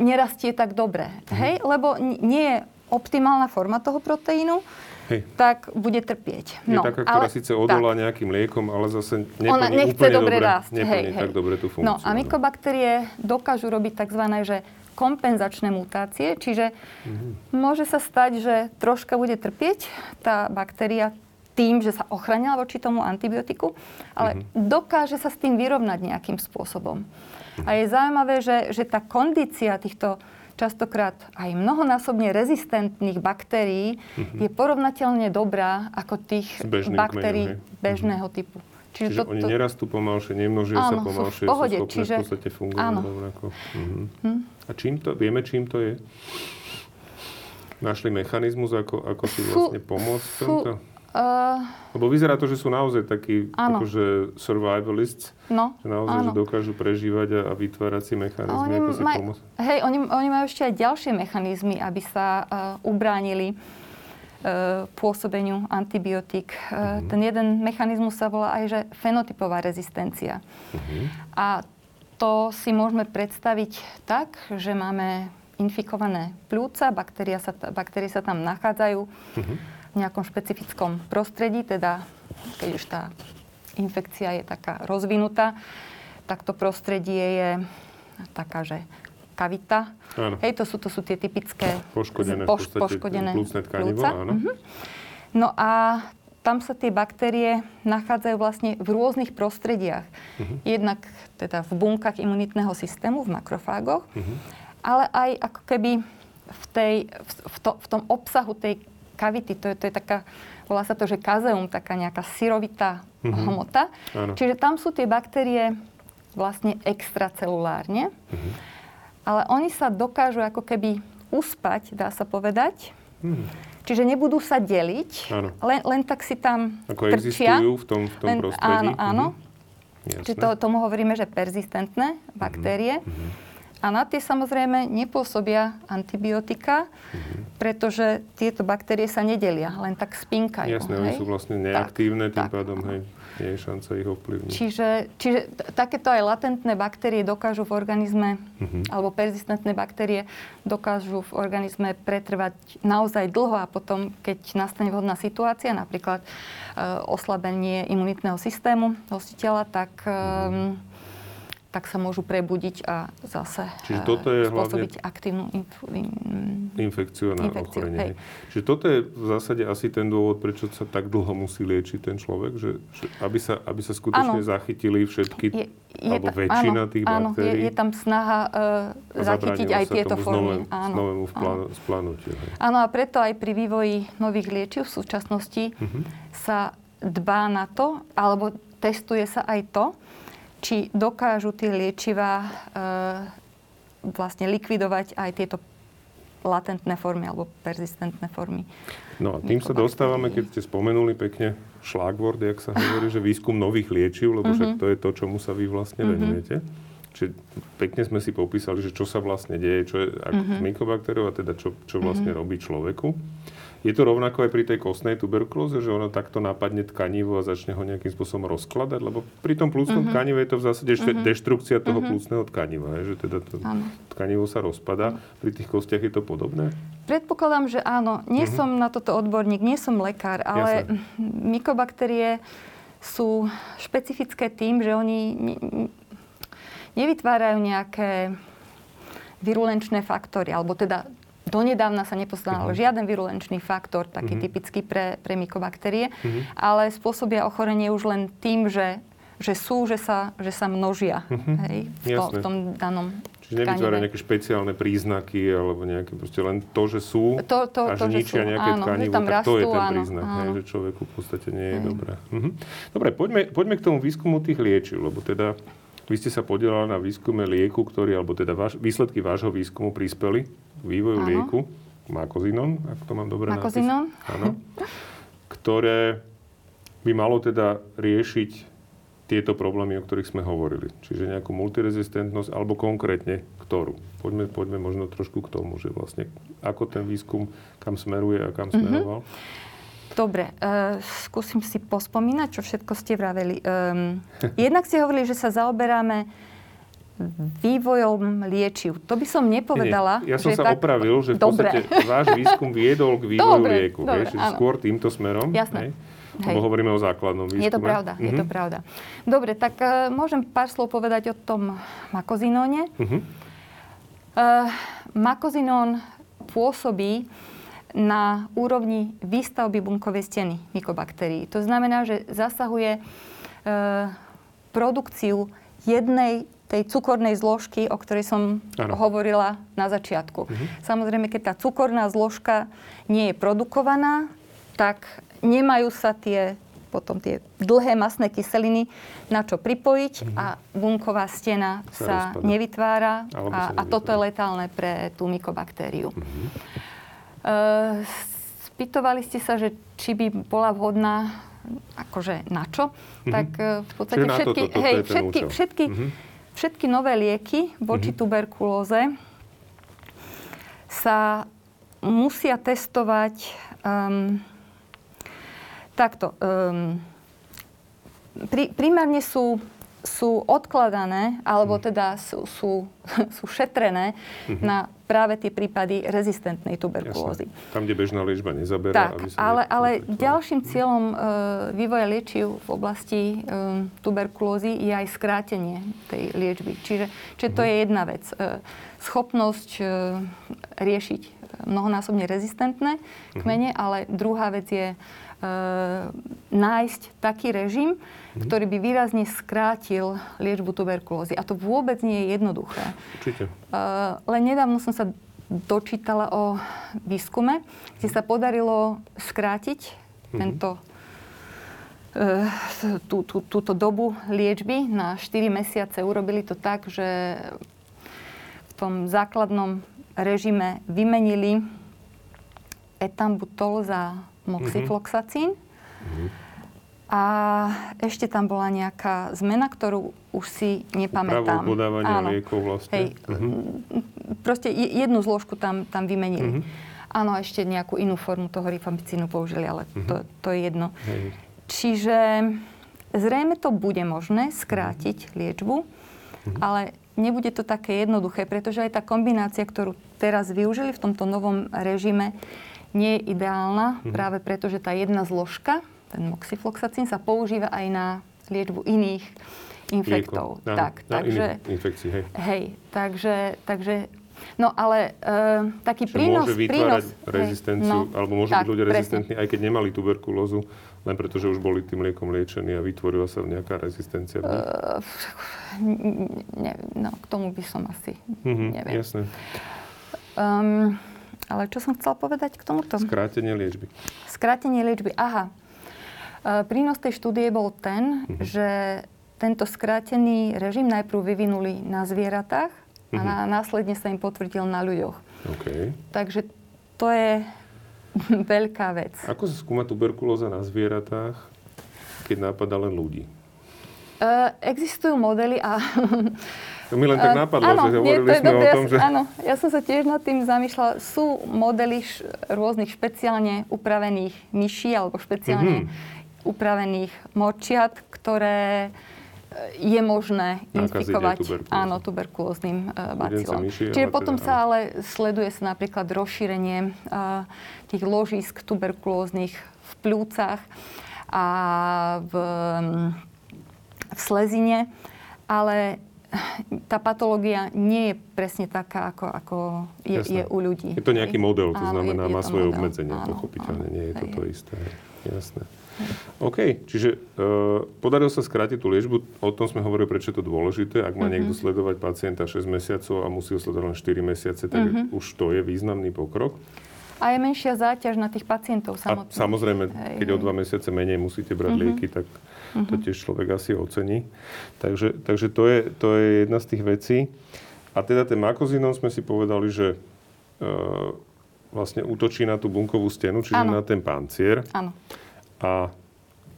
nerastie tak dobre. Mhm. Hej? Lebo nie je optimálna forma toho proteínu, Hej. tak bude trpieť. No, je taká, ktorá ale, síce odolá tak. nejakým liekom, ale zase neplní Ona nechce úplne dobre rásť. Neplní hej, tak hej. dobre tú funkciu. No a mykobaktérie dokážu robiť tzv. Že kompenzačné mutácie, čiže mm-hmm. môže sa stať, že troška bude trpieť tá baktéria tým, že sa ochránila voči tomu antibiotiku, ale mm-hmm. dokáže sa s tým vyrovnať nejakým spôsobom. Mm-hmm. A je zaujímavé, že, že tá kondícia týchto častokrát aj mnohonásobne rezistentných baktérií mm-hmm. je porovnateľne dobrá ako tých baktérií kmeňom, bežného mm-hmm. typu. Čiže, čiže to, oni to... nerastú pomalšie, nemnožia áno, sa pomalšie, sú, v pohode, sú schopné čiže... v podstate fungovať áno. rovnako. Mm-hmm. Hm. A čím to, vieme, čím to je? Našli mechanizmus, ako, ako si vlastne pomôcť v tomto? Uh, Lebo vyzerá to, že sú naozaj takí akože survivalists, no, že naozaj že dokážu prežívať a, a vytvárať si mechanizmy, ako si maj, pomôcť. Hej, oni, oni majú ešte aj ďalšie mechanizmy, aby sa uh, ubránili uh, pôsobeniu antibiotík. Uh, uh-huh. Ten jeden mechanizmus sa volá aj, že fenotypová rezistencia. Uh-huh. A to si môžeme predstaviť tak, že máme infikované plúca, baktérie sa, baktérie sa tam nachádzajú. Uh-huh v nejakom špecifickom prostredí, teda keď už tá infekcia je taká rozvinutá, tak to prostredie je taká, že kavita. Áno. Hej, to sú, to sú tie typické poškodené, poš, poškodené plúcne tkanivo. Áno. Mhm. No a tam sa tie baktérie nachádzajú vlastne v rôznych prostrediach. Uh-huh. Jednak teda v bunkách imunitného systému, v makrofágoch, uh-huh. ale aj ako keby v, tej, v, to, v tom obsahu tej kavity, to je, to je taká, volá sa to, že kazeum, taká nejaká syrovitá mm-hmm. hmota. Áno. Čiže tam sú tie baktérie vlastne extracelulárne, mm-hmm. ale oni sa dokážu ako keby uspať, dá sa povedať. Mm-hmm. Čiže nebudú sa deliť, len, len tak si tam Ako trčia. existujú v tom, v tom len, prostredí. Áno, áno. Mm-hmm. Čiže to, tomu hovoríme, že persistentné baktérie. Mm-hmm. A na tie samozrejme nepôsobia antibiotika, mm-hmm. pretože tieto baktérie sa nedelia, len tak spinkajú. Jasné, oni sú vlastne neaktívne, tak, tým tak. pádom hej, nie je šanca ich ovplyvniť. Čiže, čiže takéto aj latentné baktérie dokážu v organizme, mm-hmm. alebo persistentné baktérie dokážu v organizme pretrvať naozaj dlho a potom, keď nastane vhodná situácia, napríklad e, oslabenie imunitného systému hostiteľa, tak mm-hmm tak sa môžu prebudiť a zase Čiže toto je spôsobiť hlavne aktívnu inf- in- infekciu ochorenie. Hej. Čiže toto je v zásade asi ten dôvod, prečo sa tak dlho musí liečiť ten človek, že, že aby, sa, aby sa skutočne ano. zachytili všetky, je, je alebo ta, väčšina áno, tých áno, baktérií. Je, je tam snaha uh, zachytiť aj tieto formy. Áno, novému splánutiu. Áno, a preto aj pri vývoji nových liečiv v súčasnosti uh-huh. sa dbá na to, alebo testuje sa aj to, či dokážu tie liečivá e, vlastne likvidovať aj tieto latentné formy alebo persistentné formy. No a tým sa dostávame, keď ste spomenuli pekne šlágvord, jak sa hovorí, že výskum nových liečiv, lebo však mhm. to je to, čomu sa vy vlastne mhm. venujete. Mm-hmm. Čiže pekne sme si popísali, že čo sa vlastne deje, čo je ako mm-hmm. mykobaktériou a teda čo, čo vlastne mm-hmm. robí človeku. Je to rovnako aj pri tej kostnej tuberkulóze, že ono takto napadne tkanivo a začne ho nejakým spôsobom rozkladať? Lebo pri tom plúcnom uh-huh. tkanive je to v zásade uh-huh. deštrukcia toho uh-huh. plúcneho tkaniva, že teda to tkanivo sa rozpada. Pri tých kostiach je to podobné? Predpokladám, že áno. Nie uh-huh. som na toto odborník, nie som lekár, ale Jasne. mykobaktérie sú špecifické tým, že oni nevytvárajú nejaké virulenčné faktory, alebo teda Donedávna sa nepoznal uh-huh. žiaden virulenčný faktor, taký uh-huh. typický pre, pre mykobaktérie, uh-huh. ale spôsobia ochorenie už len tým, že, že sú, že sa, že sa množia uh-huh. hej, v, to, v tom danom Čiže nevytvára nejaké špeciálne príznaky, alebo nejaké proste len to, že sú to, to, a že to, ničia že nejaké áno, tkanivo, tak rastú, to je ten príznak, áno, hej, že človeku v podstate nie je dobré. Uh-huh. Dobre, poďme, poďme k tomu výskumu tých liečiv, lebo teda vy ste sa podielali na výskume lieku, ktorý, alebo teda váš, výsledky vášho výskumu prispeli vývoju Áno. lieku Makozinon, ak to mám dobre Makozinon. Áno. Ktoré by malo teda riešiť tieto problémy, o ktorých sme hovorili. Čiže nejakú multirezistentnosť, alebo konkrétne ktorú. Poďme, poďme možno trošku k tomu, že vlastne ako ten výskum kam smeruje a kam mhm. smeroval. Mm-hmm. Dobre, uh, skúsim si pospomínať, čo všetko ste vraveli. Um, jednak ste hovorili, že sa zaoberáme vývojom liečiv. To by som nepovedala. Nie, ja som sa tak... opravil, že v dobre. podstate váš výskum viedol k vývoju dobre, lieku. Dobre, vieš, skôr týmto smerom. Jasné. Hej? Hej. Lebo hovoríme o základnom výskume. Je to pravda, uh-huh. je to mhm. pravda. Dobre, tak uh, môžem pár slov povedať o tom makozinóne. Uh-huh. Uh, makozinón pôsobí na úrovni výstavby bunkovej steny mykobaktérií. To znamená, že zasahuje e, produkciu jednej tej cukornej zložky, o ktorej som ano. hovorila na začiatku. Uh-huh. Samozrejme, keď tá cukorná zložka nie je produkovaná, tak nemajú sa tie potom tie dlhé masné kyseliny na čo pripojiť uh-huh. a bunková stena sa, sa nevytvára a, a toto je letálne pre tú mykobaktériu. Uh-huh. spýtovali ste sa, že či by bola vhodná akože na čo, mm-hmm. tak e, v podstate Čiže všetky, to, to, to hej, všetky, všetky, mm-hmm. Všetky nové lieky voči mm-hmm. tuberkulóze sa musia testovať um, takto. Um, pri, primárne sú sú odkladané, alebo mhm. teda sú, sú, *laughs* sú šetrené mm-hmm. na práve tie prípady rezistentnej tuberkulózy. Jasne. Tam, kde bežná liečba nezaberá. Tak, aby sa ale, ale ďalším cieľom e, vývoja liečiv v oblasti e, tuberkulózy je aj skrátenie tej liečby. Čiže, čiže mm-hmm. to mhm. je jedna vec. E, schopnosť e, riešiť mnohonásobne rezistentné mhm. kmene, mm-hmm. ale druhá vec je nájsť taký režim, mm-hmm. ktorý by výrazne skrátil liečbu tuberkulózy. A to vôbec nie je jednoduché. Určite. Uh, len nedávno som sa dočítala o výskume, kde sa podarilo skrátiť mm-hmm. tento uh, tú, tú, túto dobu liečby na 4 mesiace. Urobili to tak, že v tom základnom režime vymenili etambutol za moxifloxacín. Mm-hmm a ešte tam bola nejaká zmena, ktorú už si nepamätám. Právo podávania Áno. liekov vlastne. Hej, uh-huh. Proste jednu zložku tam, tam vymenili. Uh-huh. Áno, ešte nejakú inú formu toho rifamicínu použili, ale uh-huh. to, to je jedno. Hej. Čiže zrejme to bude možné skrátiť liečbu, uh-huh. ale nebude to také jednoduché, pretože aj tá kombinácia, ktorú teraz využili v tomto novom režime, nie je ideálna, uh-huh. práve preto, že tá jedna zložka ten moxifloxacín sa používa aj na liečbu iných infektov. Na, tak, na takže, infekcií, hej. Hej, takže, takže No ale e, taký Čo prínos... môže vytvárať prínos, rezistenciu, hej, no, alebo môžu tak, byť ľudia presne. rezistentní, aj keď nemali tuberkulózu, len preto, že už boli tým liekom liečení a vytvorila sa nejaká rezistencia. Uh, ne, no, k tomu by som asi mm-hmm, neviem. Jasné. Um, ale čo som chcela povedať k tomuto? Skrátenie liečby. Skrátenie liečby, aha. E, prínos tej štúdie bol ten, mm-hmm. že tento skrátený režim najprv vyvinuli na zvieratách mm-hmm. a mhm. na, následne sa im potvrdil na ľuďoch. Okay. Takže to je *laughs* veľká vec. Ako sa skúma tuberkulóza na zvieratách, keď nápada len ľudí? Uh, existujú modely a... *laughs* To mi len tak napadlo, uh, že hovorili sme dobre, o tom, že... Áno, ja som sa tiež nad tým zamýšľala. Sú modely š, rôznych špeciálne upravených myší alebo špeciálne mm-hmm upravených močiat, ktoré e, je možné infikovať áno, tuberkulóznym uh, bacilom. Myši, Čiže potom teda, sa ale sleduje sa napríklad rozšírenie uh, tých ložisk tuberkulóznych v pľúcach a v, v slezine, ale tá patológia nie je presne taká, ako, ako je, je u ľudí. Je to nejaký model, to áno, znamená, je, je má svoje model. obmedzenia, áno, pochopiteľne, áno, nie je to to isté. Jasné. OK, čiže uh, podarilo sa skrátiť tú liečbu, o tom sme hovorili, prečo je to dôležité. Ak má mm-hmm. niekto sledovať pacienta 6 mesiacov a musí ho sledovať len 4 mesiace, tak mm-hmm. už to je významný pokrok. A je menšia záťaž na tých pacientov samotných. A samozrejme, hej, keď hej. o dva mesiace menej musíte brať mm-hmm. lieky, tak mm-hmm. to tiež človek asi ocení. Takže, takže to, je, to je jedna z tých vecí. A teda ten makozinom sme si povedali, že uh, vlastne útočí na tú bunkovú stenu, čiže ano. na ten pancier. Áno. A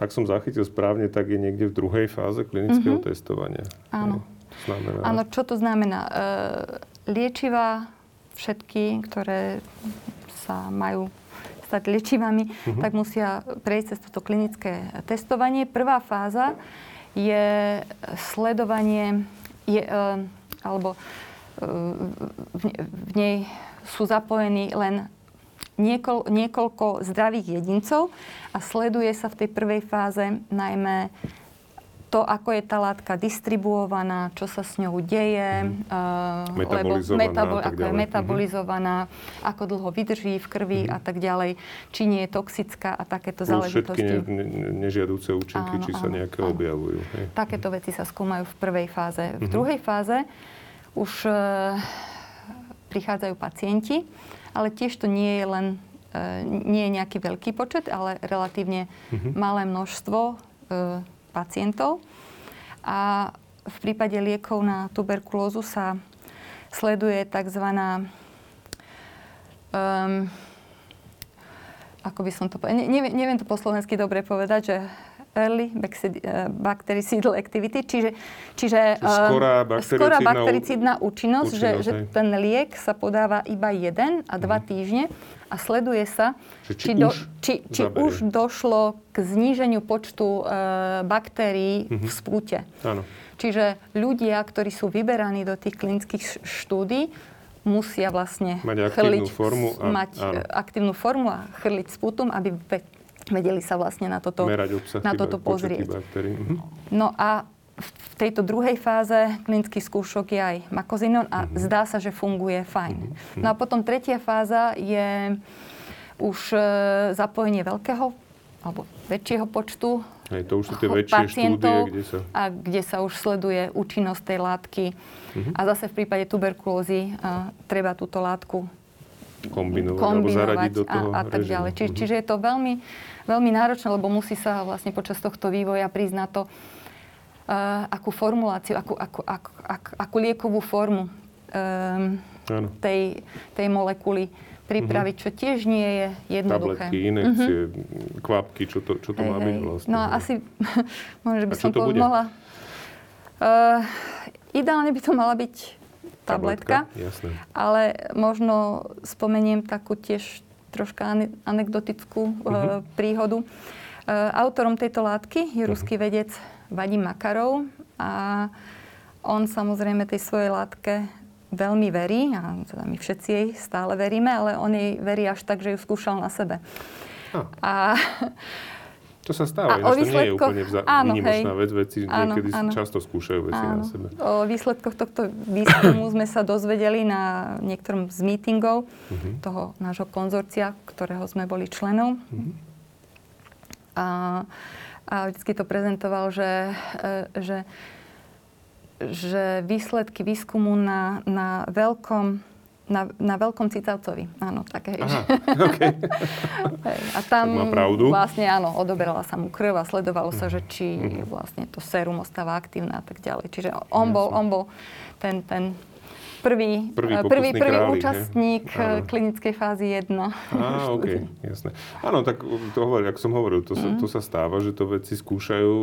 ak som zachytil správne, tak je niekde v druhej fáze klinického mm-hmm. testovania. Áno. Znamená... Áno, čo to znamená? E, liečiva všetky, ktoré sa majú stať liečivami, mm-hmm. tak musia prejsť cez toto klinické testovanie. Prvá fáza je sledovanie, je, e, alebo e, v, v nej sú zapojení len niekoľ, niekoľko zdravých jedincov a sleduje sa v tej prvej fáze najmä to, ako je tá látka distribuovaná, čo sa s ňou deje, mm. uh, lebo metabol, ako je metabolizovaná, mm-hmm. ako dlho vydrží v krvi mm. a tak ďalej, či nie je toxická a takéto Plus záležitosti. Všetky ne, ne, nežiaduce účinky, áno, či sa nejaké áno. objavujú. Hej. Takéto veci sa skúmajú v prvej fáze. V mm-hmm. druhej fáze už uh, prichádzajú pacienti, ale tiež to nie je len e, nie je nejaký veľký počet, ale relatívne mm-hmm. malé množstvo e, pacientov. A v prípade liekov na tuberkulózu sa sleduje tzv. Um, ako by som to povedal, neviem, neviem to po slovensky dobre povedať, že early bactericidal activity, čiže, čiže skorá baktericídna, baktericídna účinnosť, účinnosť že, že ten liek sa podáva iba jeden a dva mm. týždne a sleduje sa, či, či, do, či, či už došlo k zníženiu počtu e, baktérií mm-hmm. v mhm. spúte. Áno. Čiže ľudia, ktorí sú vyberaní do tých klinických štúdí, musia vlastne mať aktívnu formu a, mať áno. aktívnu formu a chrliť sputum, aby vedeli sa vlastne na toto, na toto pozrieť. Mhm. No a v tejto druhej fáze klinický skúšok je aj makozinon a mm-hmm. zdá sa, že funguje fajn. Mm-hmm. No a potom tretia fáza je už e, zapojenie veľkého alebo väčšieho počtu Hej, to už sú tie väčšie štúdie, kde sa... A kde sa už sleduje účinnosť tej látky. Mm-hmm. A zase v prípade tuberkulózy uh, treba túto látku kombinovať, kombinovať alebo zaradiť do toho a, a tak ďalej. Či, mm-hmm. Čiže je to veľmi, veľmi náročné, lebo musí sa vlastne počas tohto vývoja prísť na to, akú formuláciu, akú, akú, akú, akú, akú liekovú formu um, tej, tej molekuly pripraviť, čo tiež nie je jednoduché. Tabletky, inekcie, uh-huh. kvapky, čo to, čo to hej, má byť vlastne. No asi, *laughs* možno by som to mohla... Uh, ideálne by to mala byť tabletka, tabletka jasné. ale možno spomeniem takú tiež troška anekdotickú uh-huh. príhodu. Uh, autorom tejto látky je uh-huh. ruský vedec Vadim Makarov a on samozrejme tej svojej látke veľmi verí, a teda my všetci jej stále veríme, ale on jej verí až tak, že ju skúšal na sebe. Ah. A, to sa stáva, a o to nie je úplne vza- áno, výnimočná hej. vec, veci áno, niekedy áno. často skúšajú veci áno. na sebe. O výsledkoch tohto výskumu sme sa dozvedeli na niektorom z meetingov uh-huh. toho nášho konzorcia, ktorého sme boli členom. Uh-huh. A, a vždycky to prezentoval, že, e, že že výsledky výskumu na, na veľkom na, na veľkom cicavcovi. Áno, také. Aha, *laughs* okay. a tam pravdu. vlastne áno, odoberala sa mu krv a sledovalo sa, že či mhm. vlastne to sérum ostáva aktívne a tak ďalej. Čiže on bol, on bol ten, ten prvý, prvý, eh, prvý, prvý králi, účastník? Eh, klinickej fázy 1. Á, *laughs* OK, jasné. Áno, tak to hovorí, ako som hovoril, to, mm. sa, mhm. to sa stáva, že to veci skúšajú.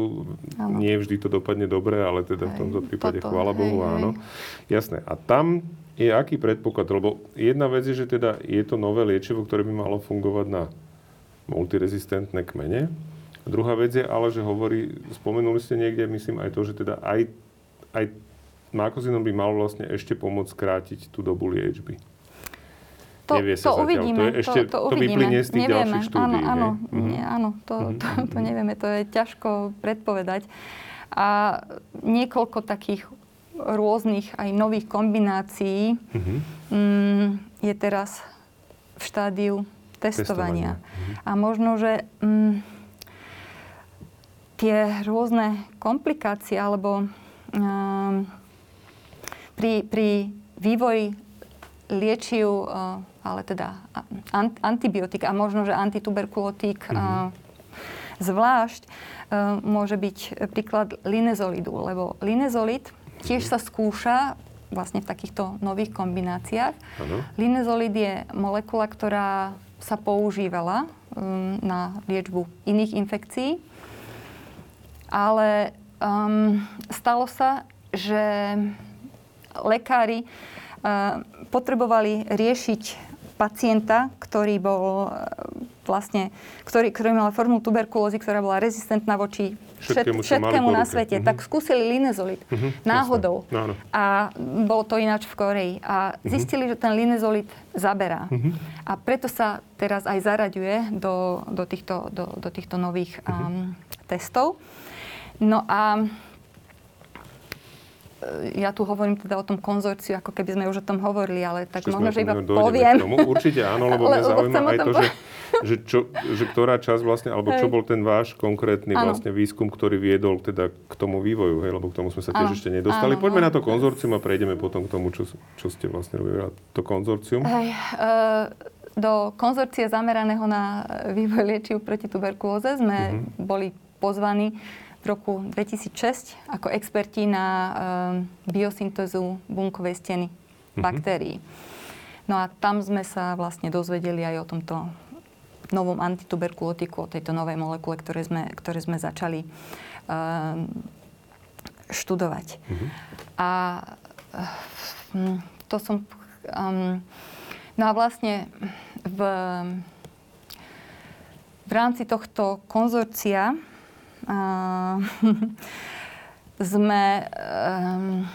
Áno. Nie vždy to dopadne dobre, ale teda hej, v tomto prípade, toto, chvála Bohu, hej, áno. Hej. Jasné. A tam je aký predpoklad? Lebo jedna vec je, že teda je to nové liečivo, ktoré by malo fungovať na multirezistentné kmene. Druhá vec je ale, že hovorí, spomenuli ste niekde, myslím aj to, že teda aj, aj Mákozinom by mal vlastne ešte pomôcť skrátiť tú dobu liečby. To, Nevie sa to zatiaľ. uvidíme. To, je ešte, to, to, to vyplynie z tých nevieme. ďalších štúdí. Áno, áno, mm-hmm. nie, áno to, mm-hmm. *laughs* to, to nevieme. To je ťažko predpovedať. A niekoľko takých rôznych aj nových kombinácií mm-hmm. mm, je teraz v štádiu testovania. testovania. Mm-hmm. A možno, že mm, tie rôzne komplikácie alebo mm, pri, pri vývoji liečiv, eh, ale teda antibiotik a možno, že antituberkulotík mm-hmm. zvlášť, eh, môže byť príklad linezolidu, lebo linezolid tiež sa skúša vlastne v takýchto nových kombináciách. Ano. Linezolid je molekula, ktorá sa používala um, na liečbu iných infekcií, ale um, stalo sa, že lekári eh, potrebovali riešiť pacienta, ktorý bol eh, vlastne, ktorý, ktorý mal formu tuberkulózy, ktorá bola rezistentná voči všetkému, všetkému na svete, mm-hmm. tak skúsili linezolid mm-hmm, náhodou. No. A bolo to ináč v Koreji. A mhm. zistili, mm-hmm. že ten linezolid zaberá. Mm-hmm. A preto sa teraz aj zaraďuje do, do, týchto, do, do týchto nových um, mm-hmm. testov. No a ja tu hovorím teda o tom konzorciu, ako keby sme už o tom hovorili, ale tak Čiže možno, že iba poviem. Tomu. Určite áno, lebo *laughs* mňa zaujíma aj to, že, že, čo, že ktorá časť vlastne, alebo hej. čo bol ten váš konkrétny ano. vlastne výskum, ktorý viedol teda k tomu vývoju, hej, lebo k tomu sme sa tiež ano. ešte nedostali. Ano, Poďme na to konzorcium a prejdeme potom k tomu, čo, čo ste vlastne robili to konzorcium. Hej, uh, do konzorcia zameraného na vývoj liečiv proti tuberkulóze sme uh-huh. boli pozvaní v roku 2006 ako experti na um, biosyntézu bunkovej steny mm-hmm. baktérií. No a tam sme sa vlastne dozvedeli aj o tomto novom antituberkulotiku, o tejto novej molekule, ktoré sme, ktoré sme začali uh, študovať. Mm-hmm. A uh, to som... Um, no a vlastne v, v rámci tohto konzorcia uh, *laughs* sme... Um,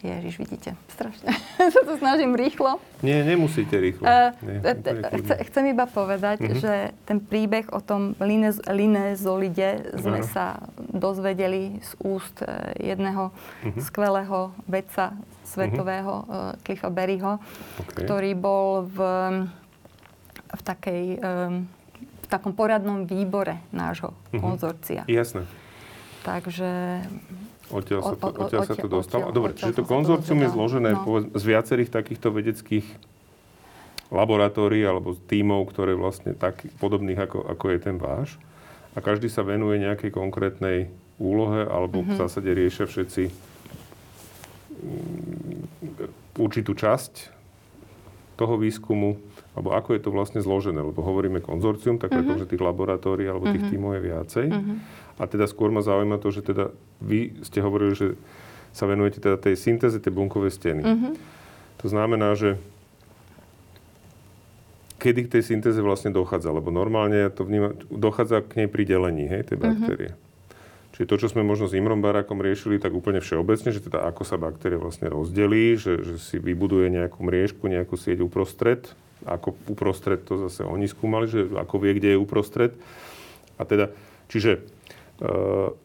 Ježiš, vidíte, strašne *laughs* sa to snažím rýchlo. Nie, nemusíte rýchlo. Uh, Nie, chce, chcem iba povedať, uh-huh. že ten príbeh o tom linez, linezolide sme uh-huh. sa dozvedeli z úst e, jedného uh-huh. skvelého vedca svetového, uh-huh. Cliffa Berryho, okay. ktorý bol v, v, takej, v takom poradnom výbore nášho uh-huh. konzorcia. Jasné. Takže Odtiaľ sa to, odtiaľ sa to dostalo. Dobre, čiže to konzorcium je zložené no. z viacerých takýchto vedeckých laboratórií alebo tímov, ktoré vlastne tak podobných ako, ako je ten váš. A každý sa venuje nejakej konkrétnej úlohe alebo mm-hmm. v mhm. zásade riešia všetci mm, určitú časť toho výskumu, alebo ako je to vlastne zložené, lebo hovoríme konzorcium, tak mm-hmm. že tých laboratórií alebo tých mm-hmm. tímov je viacej. Mm-hmm. A teda skôr ma zaujíma to, že teda vy ste hovorili, že sa venujete teda tej syntéze tej bunkovej steny. Mm-hmm. To znamená, že kedy k tej syntéze vlastne dochádza? Lebo normálne to vníma, dochádza k nej pri delení hej, tej mhm. baktérie. Mm-hmm. Čiže to, čo sme možno s Imrom Barákom riešili, tak úplne všeobecne, že teda ako sa baktéria vlastne rozdelí, že, že si vybuduje nejakú mriežku, nejakú sieť uprostred. Ako uprostred to zase oni skúmali, že ako vie, kde je uprostred. A teda, čiže Ehm,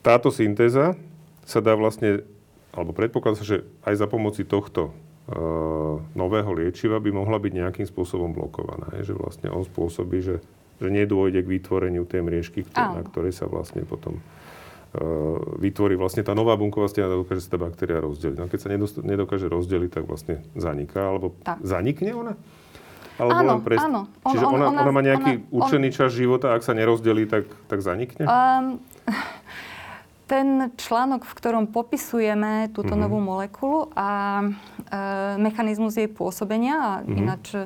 táto syntéza sa dá vlastne, alebo predpokladá sa, že aj za pomoci tohto ehm, nového liečiva by mohla byť nejakým spôsobom blokovaná. Je, že vlastne on spôsobí, že, že nedôjde k vytvoreniu tej mriežky, ktoré, na ktorej sa vlastne potom ehm, vytvorí vlastne tá nová bunková stena, dokáže sa tá baktéria rozdeliť. No keď sa nedokáže rozdeliť, tak vlastne zaniká, alebo tak. zanikne ona? Alebo áno, len pres... áno. On, Čiže on, ona, ona, ona má nejaký ona, určený on... čas života, ak sa nerozdelí, tak, tak zanikne? Um, *laughs* ten článok, v ktorom popisujeme túto mm-hmm. novú molekulu a e, mechanizmus jej pôsobenia, a mm-hmm. ináč e,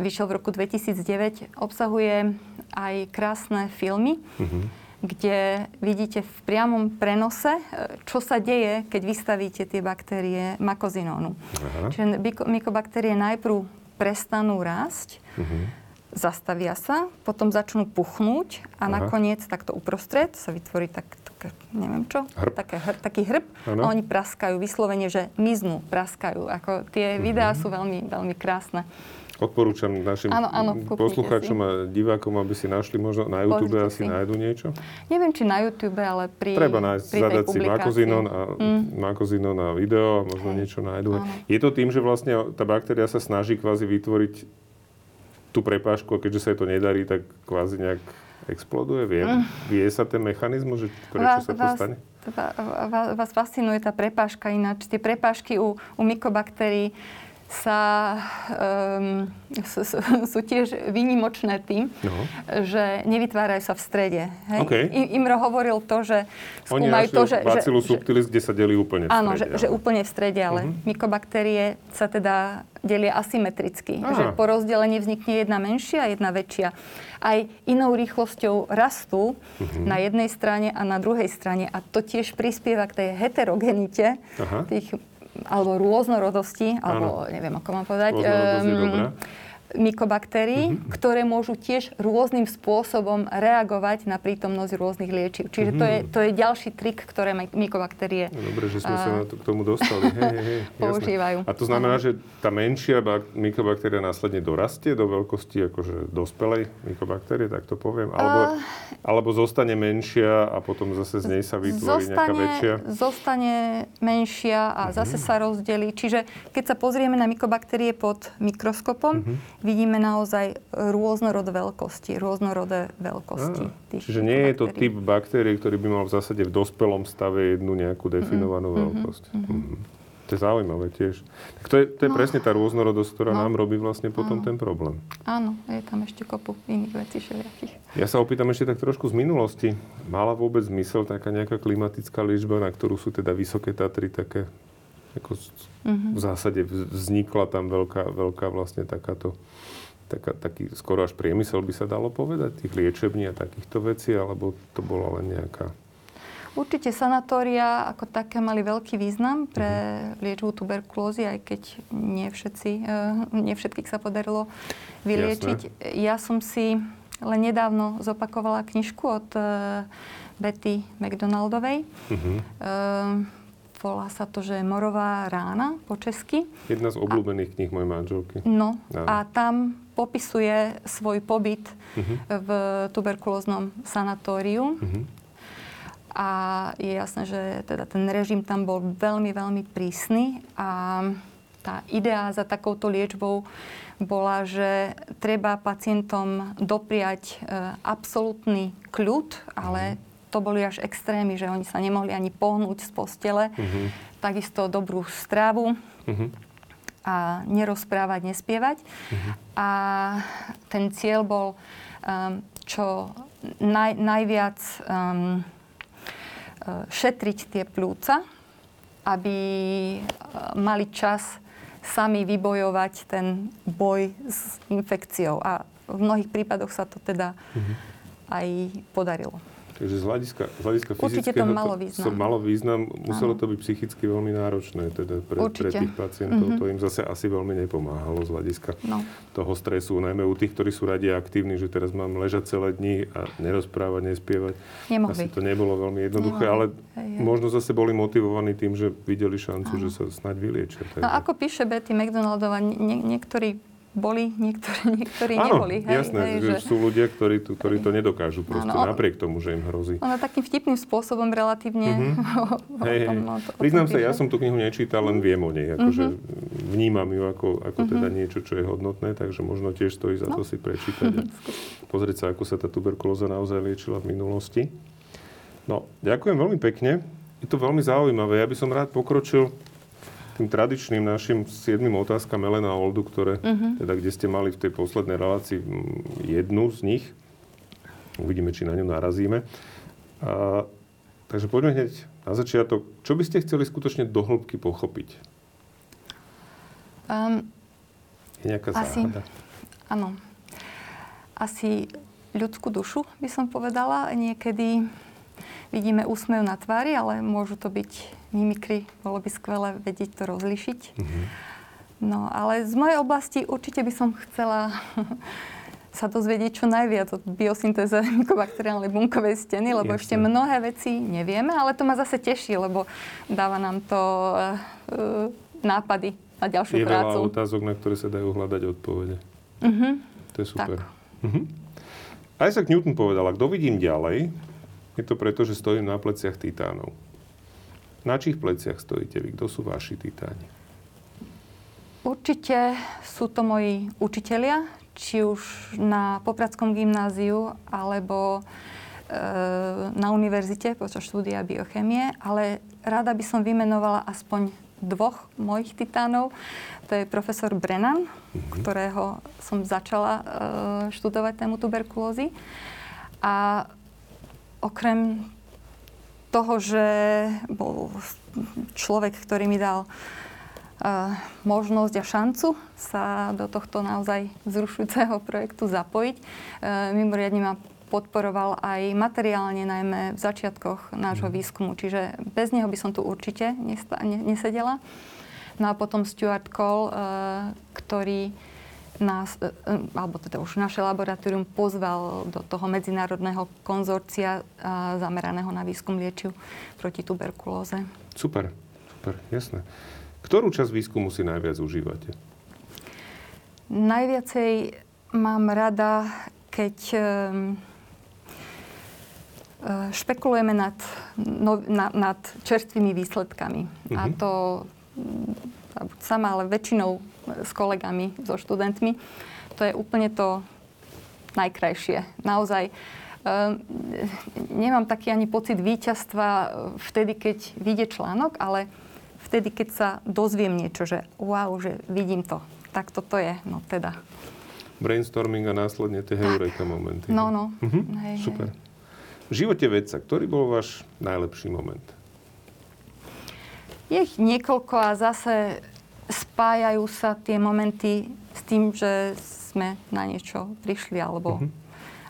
vyšiel v roku 2009, obsahuje aj krásne filmy, mm-hmm. kde vidíte v priamom prenose, e, čo sa deje, keď vystavíte tie baktérie makozinónu. Aha. Čiže mykobaktérie najprv prestanú rásť, uh-huh. zastavia sa, potom začnú puchnúť a Aha. nakoniec takto uprostred sa vytvorí tak, tak neviem čo, hrb. Také, hr, taký hrb ano. a oni praskajú, vyslovene, že miznú, praskajú. Ako tie uh-huh. videá sú veľmi, veľmi krásne. Odporúčam našim áno, áno, poslucháčom a divákom, aby si našli možno na YouTube Pozrite asi si. nájdu niečo. Neviem, či na YouTube, ale pri Treba nájsť, pri zadať si Makozinon a, mm. Makozinon a video a možno Hej. niečo nájdu. Áno. Je to tým, že vlastne tá baktéria sa snaží kvázi vytvoriť tú prepážku a keďže sa jej to nedarí, tak kvázi nejak exploduje? Vie, mm. vie sa ten mechanizmus, že prečo vás, sa to vás, stane? Vás, vás fascinuje tá prepážka ináč. Tie prepážky u, u mykobaktérií sa, um, sú, sú tiež výnimočné tým, no. že nevytvárajú sa v strede. Hej? Okay. Imro hovoril to, že skúmajú to, že... Bacillus subtilis, kde sa delí úplne v strede. Áno, že, že úplne v strede, ale uh-huh. mykobaktérie sa teda delia asymetricky. Aha. Že po rozdelení vznikne jedna menšia a jedna väčšia. Aj inou rýchlosťou rastú uh-huh. na jednej strane a na druhej strane. A to tiež prispieva k tej heterogenite Aha. tých alebo rôznorodosti, alebo ano. neviem, ako mám povedať. Um, mykobaktérií, mm-hmm. ktoré môžu tiež rôznym spôsobom reagovať na prítomnosť rôznych liečiv. Čiže mm-hmm. to, je, mhm. to je ďalší trik, ktoré mykobaktérie no, Dobre, že sme sa na to, k tomu dostali. Hej, hej, používajú. A to znamená, že tá menšia bak- mykobaktéria následne dorastie do veľkosti akože dospelej mykobaktérie, tak to poviem? Alebo, uh, alebo zostane menšia a potom zase z nej sa vytvorí zostane, nejaká väčšia? Zostane menšia a mm-hmm. zase sa rozdelí. Čiže keď sa pozrieme na mykobaktérie pod mikroskopom, mm-hmm vidíme naozaj rôznorodé veľkosti, rôznorodé veľkosti. Tých čiže nie baktérií. je to typ baktérií, ktorý by mal v zásade v dospelom stave jednu nejakú definovanú mm-hmm, veľkosť. Mm-hmm. Mm-hmm. To je zaujímavé tiež. Tak to je, to je no, presne tá rôznorodosť, ktorá no, nám robí vlastne potom áno. ten problém. Áno, je tam ešte kopu iných vecí všelijakých. Ja sa opýtam ešte tak trošku z minulosti. Mala vôbec zmysel taká nejaká klimatická liečba, na ktorú sú teda vysoké Tatry také ako v zásade vznikla tam veľká, veľká vlastne takáto taká, taký skoro až priemysel by sa dalo povedať, tých liečební a takýchto vecí, alebo to bola len nejaká... Určite sanatória ako také mali veľký význam pre uh-huh. liečbu tuberkulózy, aj keď nie, všetci, uh, nie všetkých sa podarilo vyliečiť. Jasné. Ja som si len nedávno zopakovala knižku od uh, Betty McDonaldovej. Uh-huh. Uh, volá sa to, že Morová rána po česky. Jedna z obľúbených a, kníh mojej manželky. No a, a tam popisuje svoj pobyt uh-huh. v tuberkulóznom sanatóriu. Uh-huh. A je jasné, že teda ten režim tam bol veľmi, veľmi prísny a tá idea za takouto liečbou bola, že treba pacientom dopriať e, absolútny kľud, ale uh-huh to boli až extrémy, že oni sa nemohli ani pohnúť z postele. Uh-huh. Takisto dobrú stravu. Uh-huh. A nerozprávať, nespievať. Uh-huh. A ten cieľ bol um, čo naj, najviac um, šetriť tie plúca, aby uh, mali čas sami vybojovať ten boj s infekciou. A v mnohých prípadoch sa to teda uh-huh. aj podarilo. Takže z hľadiska, z hľadiska fyzického to malo význam. To, to malo význam. Muselo to byť psychicky veľmi náročné teda pre, pre tých pacientov. Mm-hmm. To im zase asi veľmi nepomáhalo z hľadiska no. toho stresu. Najmä u tých, ktorí sú radi aktívni, že teraz mám ležať celé dni a nerozprávať, nespievať. Nemohli. Asi to nebolo veľmi jednoduché, Nemohli. ale hej, možno zase boli motivovaní tým, že videli šancu, Aha. že sa snáď vyliečia. No ako píše Betty McDonaldová, nie, niektorí boli, niektorí, *laughs* niektorí Áno, neboli. Hej, jasné, hej, že, sú ľudia, ktorí, tu, ktorí to nedokážu proste, ano, napriek tomu, že im hrozí. Ono takým vtipným spôsobom relatívne. *laughs* Mm-hmm. hej, hej. No, Priznám sa, ja som tú knihu nečítal, len viem o nej. Akože mm-hmm. vnímam ju ako, ako mm-hmm. teda niečo, čo je hodnotné, takže možno tiež stojí za no. to si prečítať a *laughs* pozrieť sa, ako sa tá tuberkulóza naozaj liečila v minulosti. No, ďakujem veľmi pekne. Je to veľmi zaujímavé. Ja by som rád pokročil tým tradičným našim siedmým otázkam Elena Oldu, ktoré, uh-huh. teda, kde ste mali v tej poslednej relácii jednu z nich. Uvidíme, či na ňu narazíme. A, takže poďme hneď na začiatok. Čo by ste chceli skutočne do hĺbky pochopiť? Um, Je nejaká asi, záhada? Áno. Asi ľudskú dušu by som povedala. Niekedy vidíme úsmev na tvári, ale môžu to byť mimikry, bolo by skvelé vedieť to rozlišiť. Mm-hmm. No, ale z mojej oblasti určite by som chcela *laughs* sa dozvedieť čo najviac od biosyntéze *laughs* mykobakteriálnej bunkovej steny, lebo Jasne. ešte mnohé veci nevieme, ale to ma zase teší, lebo dáva nám to uh, nápady na ďalšiu je prácu. Je otázok, na ktoré sa dajú hľadať odpovede. Uh-huh. To je super. Tak. Uh-huh. Isaac Newton povedal, kto vidím ďalej, je to preto, že stojím na pleciach titánov. Na čích pleciach stojíte vy? Kto sú vaši titáni? Určite sú to moji učitelia, či už na Popradskom gymnáziu, alebo e, na univerzite počas štúdia biochemie, ale rada by som vymenovala aspoň dvoch mojich titánov. To je profesor Brennan, mm-hmm. ktorého som začala e, študovať tému tuberkulózy. A okrem toho, že bol človek, ktorý mi dal uh, možnosť a šancu sa do tohto naozaj zrušujúceho projektu zapojiť. Uh, mimoriadne ma podporoval aj materiálne, najmä v začiatkoch nášho mhm. výskumu. Čiže bez neho by som tu určite nesedela. No a potom Stuart Cole, uh, ktorý nás, e, e, alebo teda už naše laboratórium pozval do toho medzinárodného konzorcia e, zameraného na výskum liečiv proti tuberkulóze. Super, super, jasné. Ktorú časť výskumu si najviac užívate? Najviacej mám rada, keď špekulujeme nad, no, nad, nad čerstvými výsledkami. Uh-huh. A mhm. to sama, ale väčšinou s kolegami, so študentmi. To je úplne to najkrajšie. Naozaj uh, nemám taký ani pocit víťazstva vtedy, keď vyjde článok, ale vtedy, keď sa dozviem niečo, že wow, že vidím to. Tak toto je, no teda. Brainstorming a následne tie heureka momenty. No, no. Mhm. Hej, Super. Hej. V živote vedca, ktorý bol váš najlepší moment? Je ich niekoľko a zase spájajú sa tie momenty s tým, že sme na niečo prišli, alebo, uh-huh.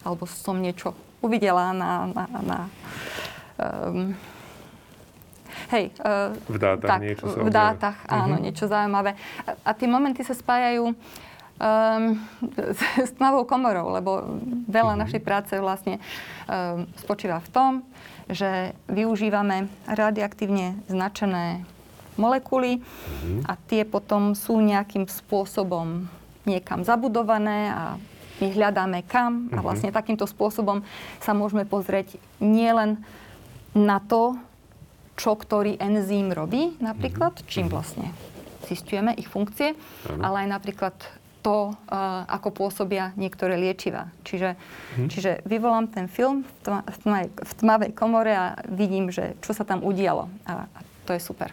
alebo som niečo uvidela na, na, na um, Hej, uh, v dátach tak, niečo V dátach, áno, uh-huh. niečo zaujímavé. A, a tie momenty sa spájajú *laughs* um, s tmavou komorou, lebo veľa uh-huh. našej práce vlastne um, spočíva v tom, že využívame radioaktívne značené molekuly uh-huh. a tie potom sú nejakým spôsobom niekam zabudované a my hľadáme kam a vlastne takýmto spôsobom sa môžeme pozrieť nielen na to, čo ktorý enzym robí napríklad, mm-hmm. čím vlastne zistujeme ich funkcie, ale aj napríklad to, uh, ako pôsobia niektoré liečiva. Čiže, mm-hmm. čiže vyvolám ten film v, tma, v, tmavej, v tmavej komore a vidím, že čo sa tam udialo. A, a to je super.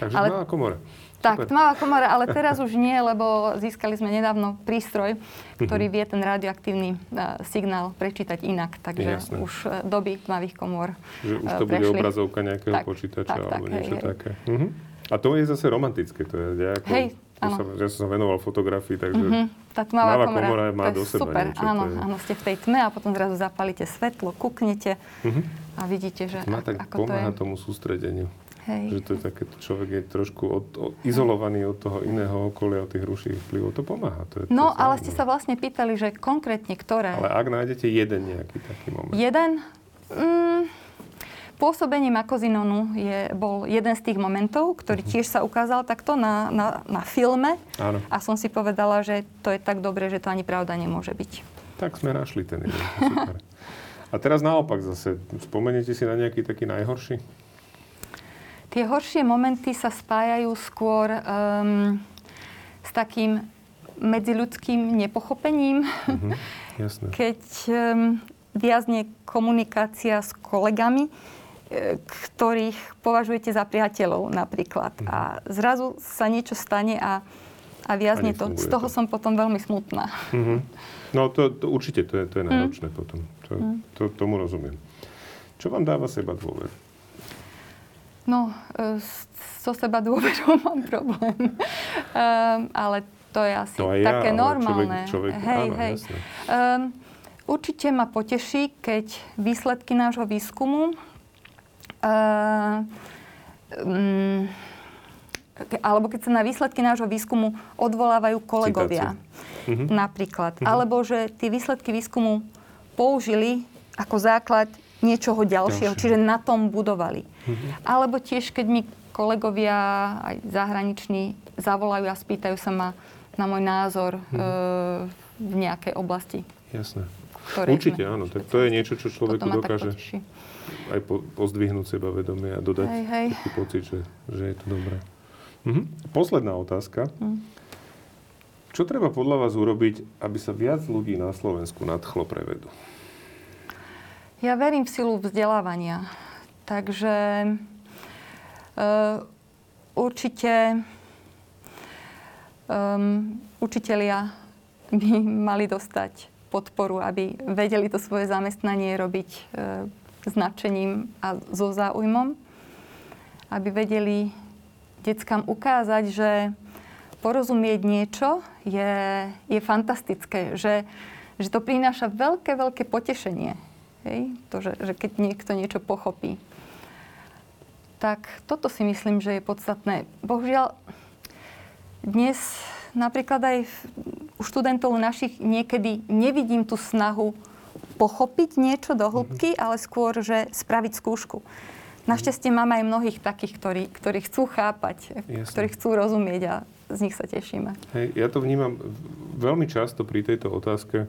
Takže ale, tmavá komora. Tak, tmavá komora, ale teraz už nie, lebo získali sme nedávno prístroj, ktorý mhm. vie ten radioaktívny uh, signál prečítať inak. Takže Jasné. už uh, doby tmavých komor Že už to uh, bude obrazovka nejakého tak, počítača tak, alebo tak, niečo hej, také. Hej. Uh-huh. A to je zase romantické. To je, ja, ako, hej, áno. Som, ja som sa venoval fotografii, takže uh-huh. tá tmavá, komora, komora má do seba super, niečo. Áno, je... áno, ste v tej tme a potom zrazu zapalíte svetlo, kuknete uh-huh. a vidíte, že Má tak ako pomáha to je. tomu sústredeniu. Hej. Že to je také, človek je trošku od, od, izolovaný od toho iného okolia, od tých ruších vplyvov. To pomáha. To je, to no, ale ste sa vlastne pýtali, že konkrétne ktoré. Ale ak nájdete jeden nejaký taký moment. Jeden? Mm, pôsobenie makozinonu je, bol jeden z tých momentov, ktorý uh-huh. tiež sa ukázal takto na, na, na filme. Áno. A som si povedala, že to je tak dobré, že to ani pravda nemôže byť. Tak sme našli ten jeden. A teraz naopak zase, spomeniete si na nejaký taký najhorší? Tie horšie momenty sa spájajú skôr um, s takým medziľudským nepochopením. Mm-hmm, jasné. *laughs* Keď um, viazne komunikácia s kolegami, e, ktorých považujete za priateľov napríklad. Mm-hmm. A zrazu sa niečo stane a, a viazne a to. Z toho to. som potom veľmi smutná. Mm-hmm. No to, to určite, to je, to je mhm. náročné mm. potom. To, mm. to, tomu rozumiem. Čo vám dáva seba dôver? No, e, so seba dôverou *laughs* mám problém. um, ale to je asi to také ja, normálne. Človek, človek, hej, áno, hej. Um, určite ma poteší, keď výsledky nášho výskumu uh, um, alebo keď sa na výsledky nášho výskumu odvolávajú kolegovia. Mhm. Napríklad. Mhm. Alebo že tie výsledky výskumu použili ako základ niečoho ďalšieho, Ďalšie. čiže na tom budovali. Mhm. Alebo tiež, keď mi kolegovia aj zahraniční zavolajú a spýtajú sa ma na môj názor mhm. e, v nejakej oblasti. Jasné. Určite áno, tak to je niečo, čo človeku dokáže aj po, pozdvihnúť seba vedomie a dodať hej, hej. taký pocit, že, že je to dobré. Mhm. Posledná otázka. Mhm. Čo treba podľa vás urobiť, aby sa viac ľudí na Slovensku nadchlo pre vedu? Ja verím v silu vzdelávania. Takže uh, určite um, učitelia by *laughs* mali dostať podporu, aby vedeli to svoje zamestnanie robiť uh, značením a so záujmom. Aby vedeli deckám ukázať, že porozumieť niečo je, je fantastické, že, že to prináša veľké, veľké potešenie Hej? To, že, že keď niekto niečo pochopí. Tak toto si myslím, že je podstatné. Bohužiaľ, dnes napríklad aj u študentov našich niekedy nevidím tú snahu pochopiť niečo do hĺbky, mm-hmm. ale skôr, že spraviť skúšku. Našťastie máme aj mnohých takých, ktorí, ktorí chcú chápať, Jasne. ktorí chcú rozumieť a z nich sa tešíme. Hej, ja to vnímam veľmi často pri tejto otázke,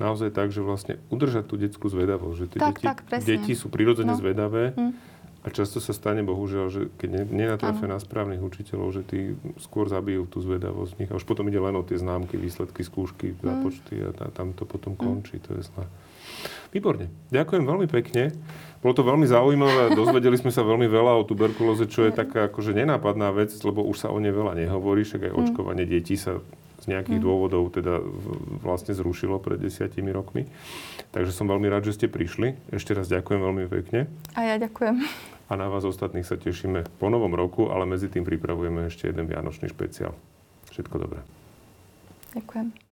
naozaj tak, že vlastne udržať tú detskú zvedavosť. Že tie tak, deti, tak, deti sú prirodzene no. zvedavé mm. a často sa stane, bohužiaľ, že keď nenatrafia na správnych učiteľov, že tí skôr zabijú tú zvedavosť nich. A už potom ide len o tie známky, výsledky, skúšky, mm. započty a, tam to potom mm. končí. To je zlé. Výborne. Ďakujem veľmi pekne. Bolo to veľmi zaujímavé. Dozvedeli sme sa veľmi veľa o tuberkulóze, čo je taká akože nenápadná vec, lebo už sa o nej veľa nehovorí, však aj mm. očkovanie detí sa nejakých mm. dôvodov teda vlastne zrušilo pred desiatimi rokmi. Takže som veľmi rád, že ste prišli. Ešte raz ďakujem veľmi pekne. A ja ďakujem. A na vás ostatných sa tešíme po novom roku, ale medzi tým pripravujeme ešte jeden vianočný špeciál. Všetko dobré. Ďakujem.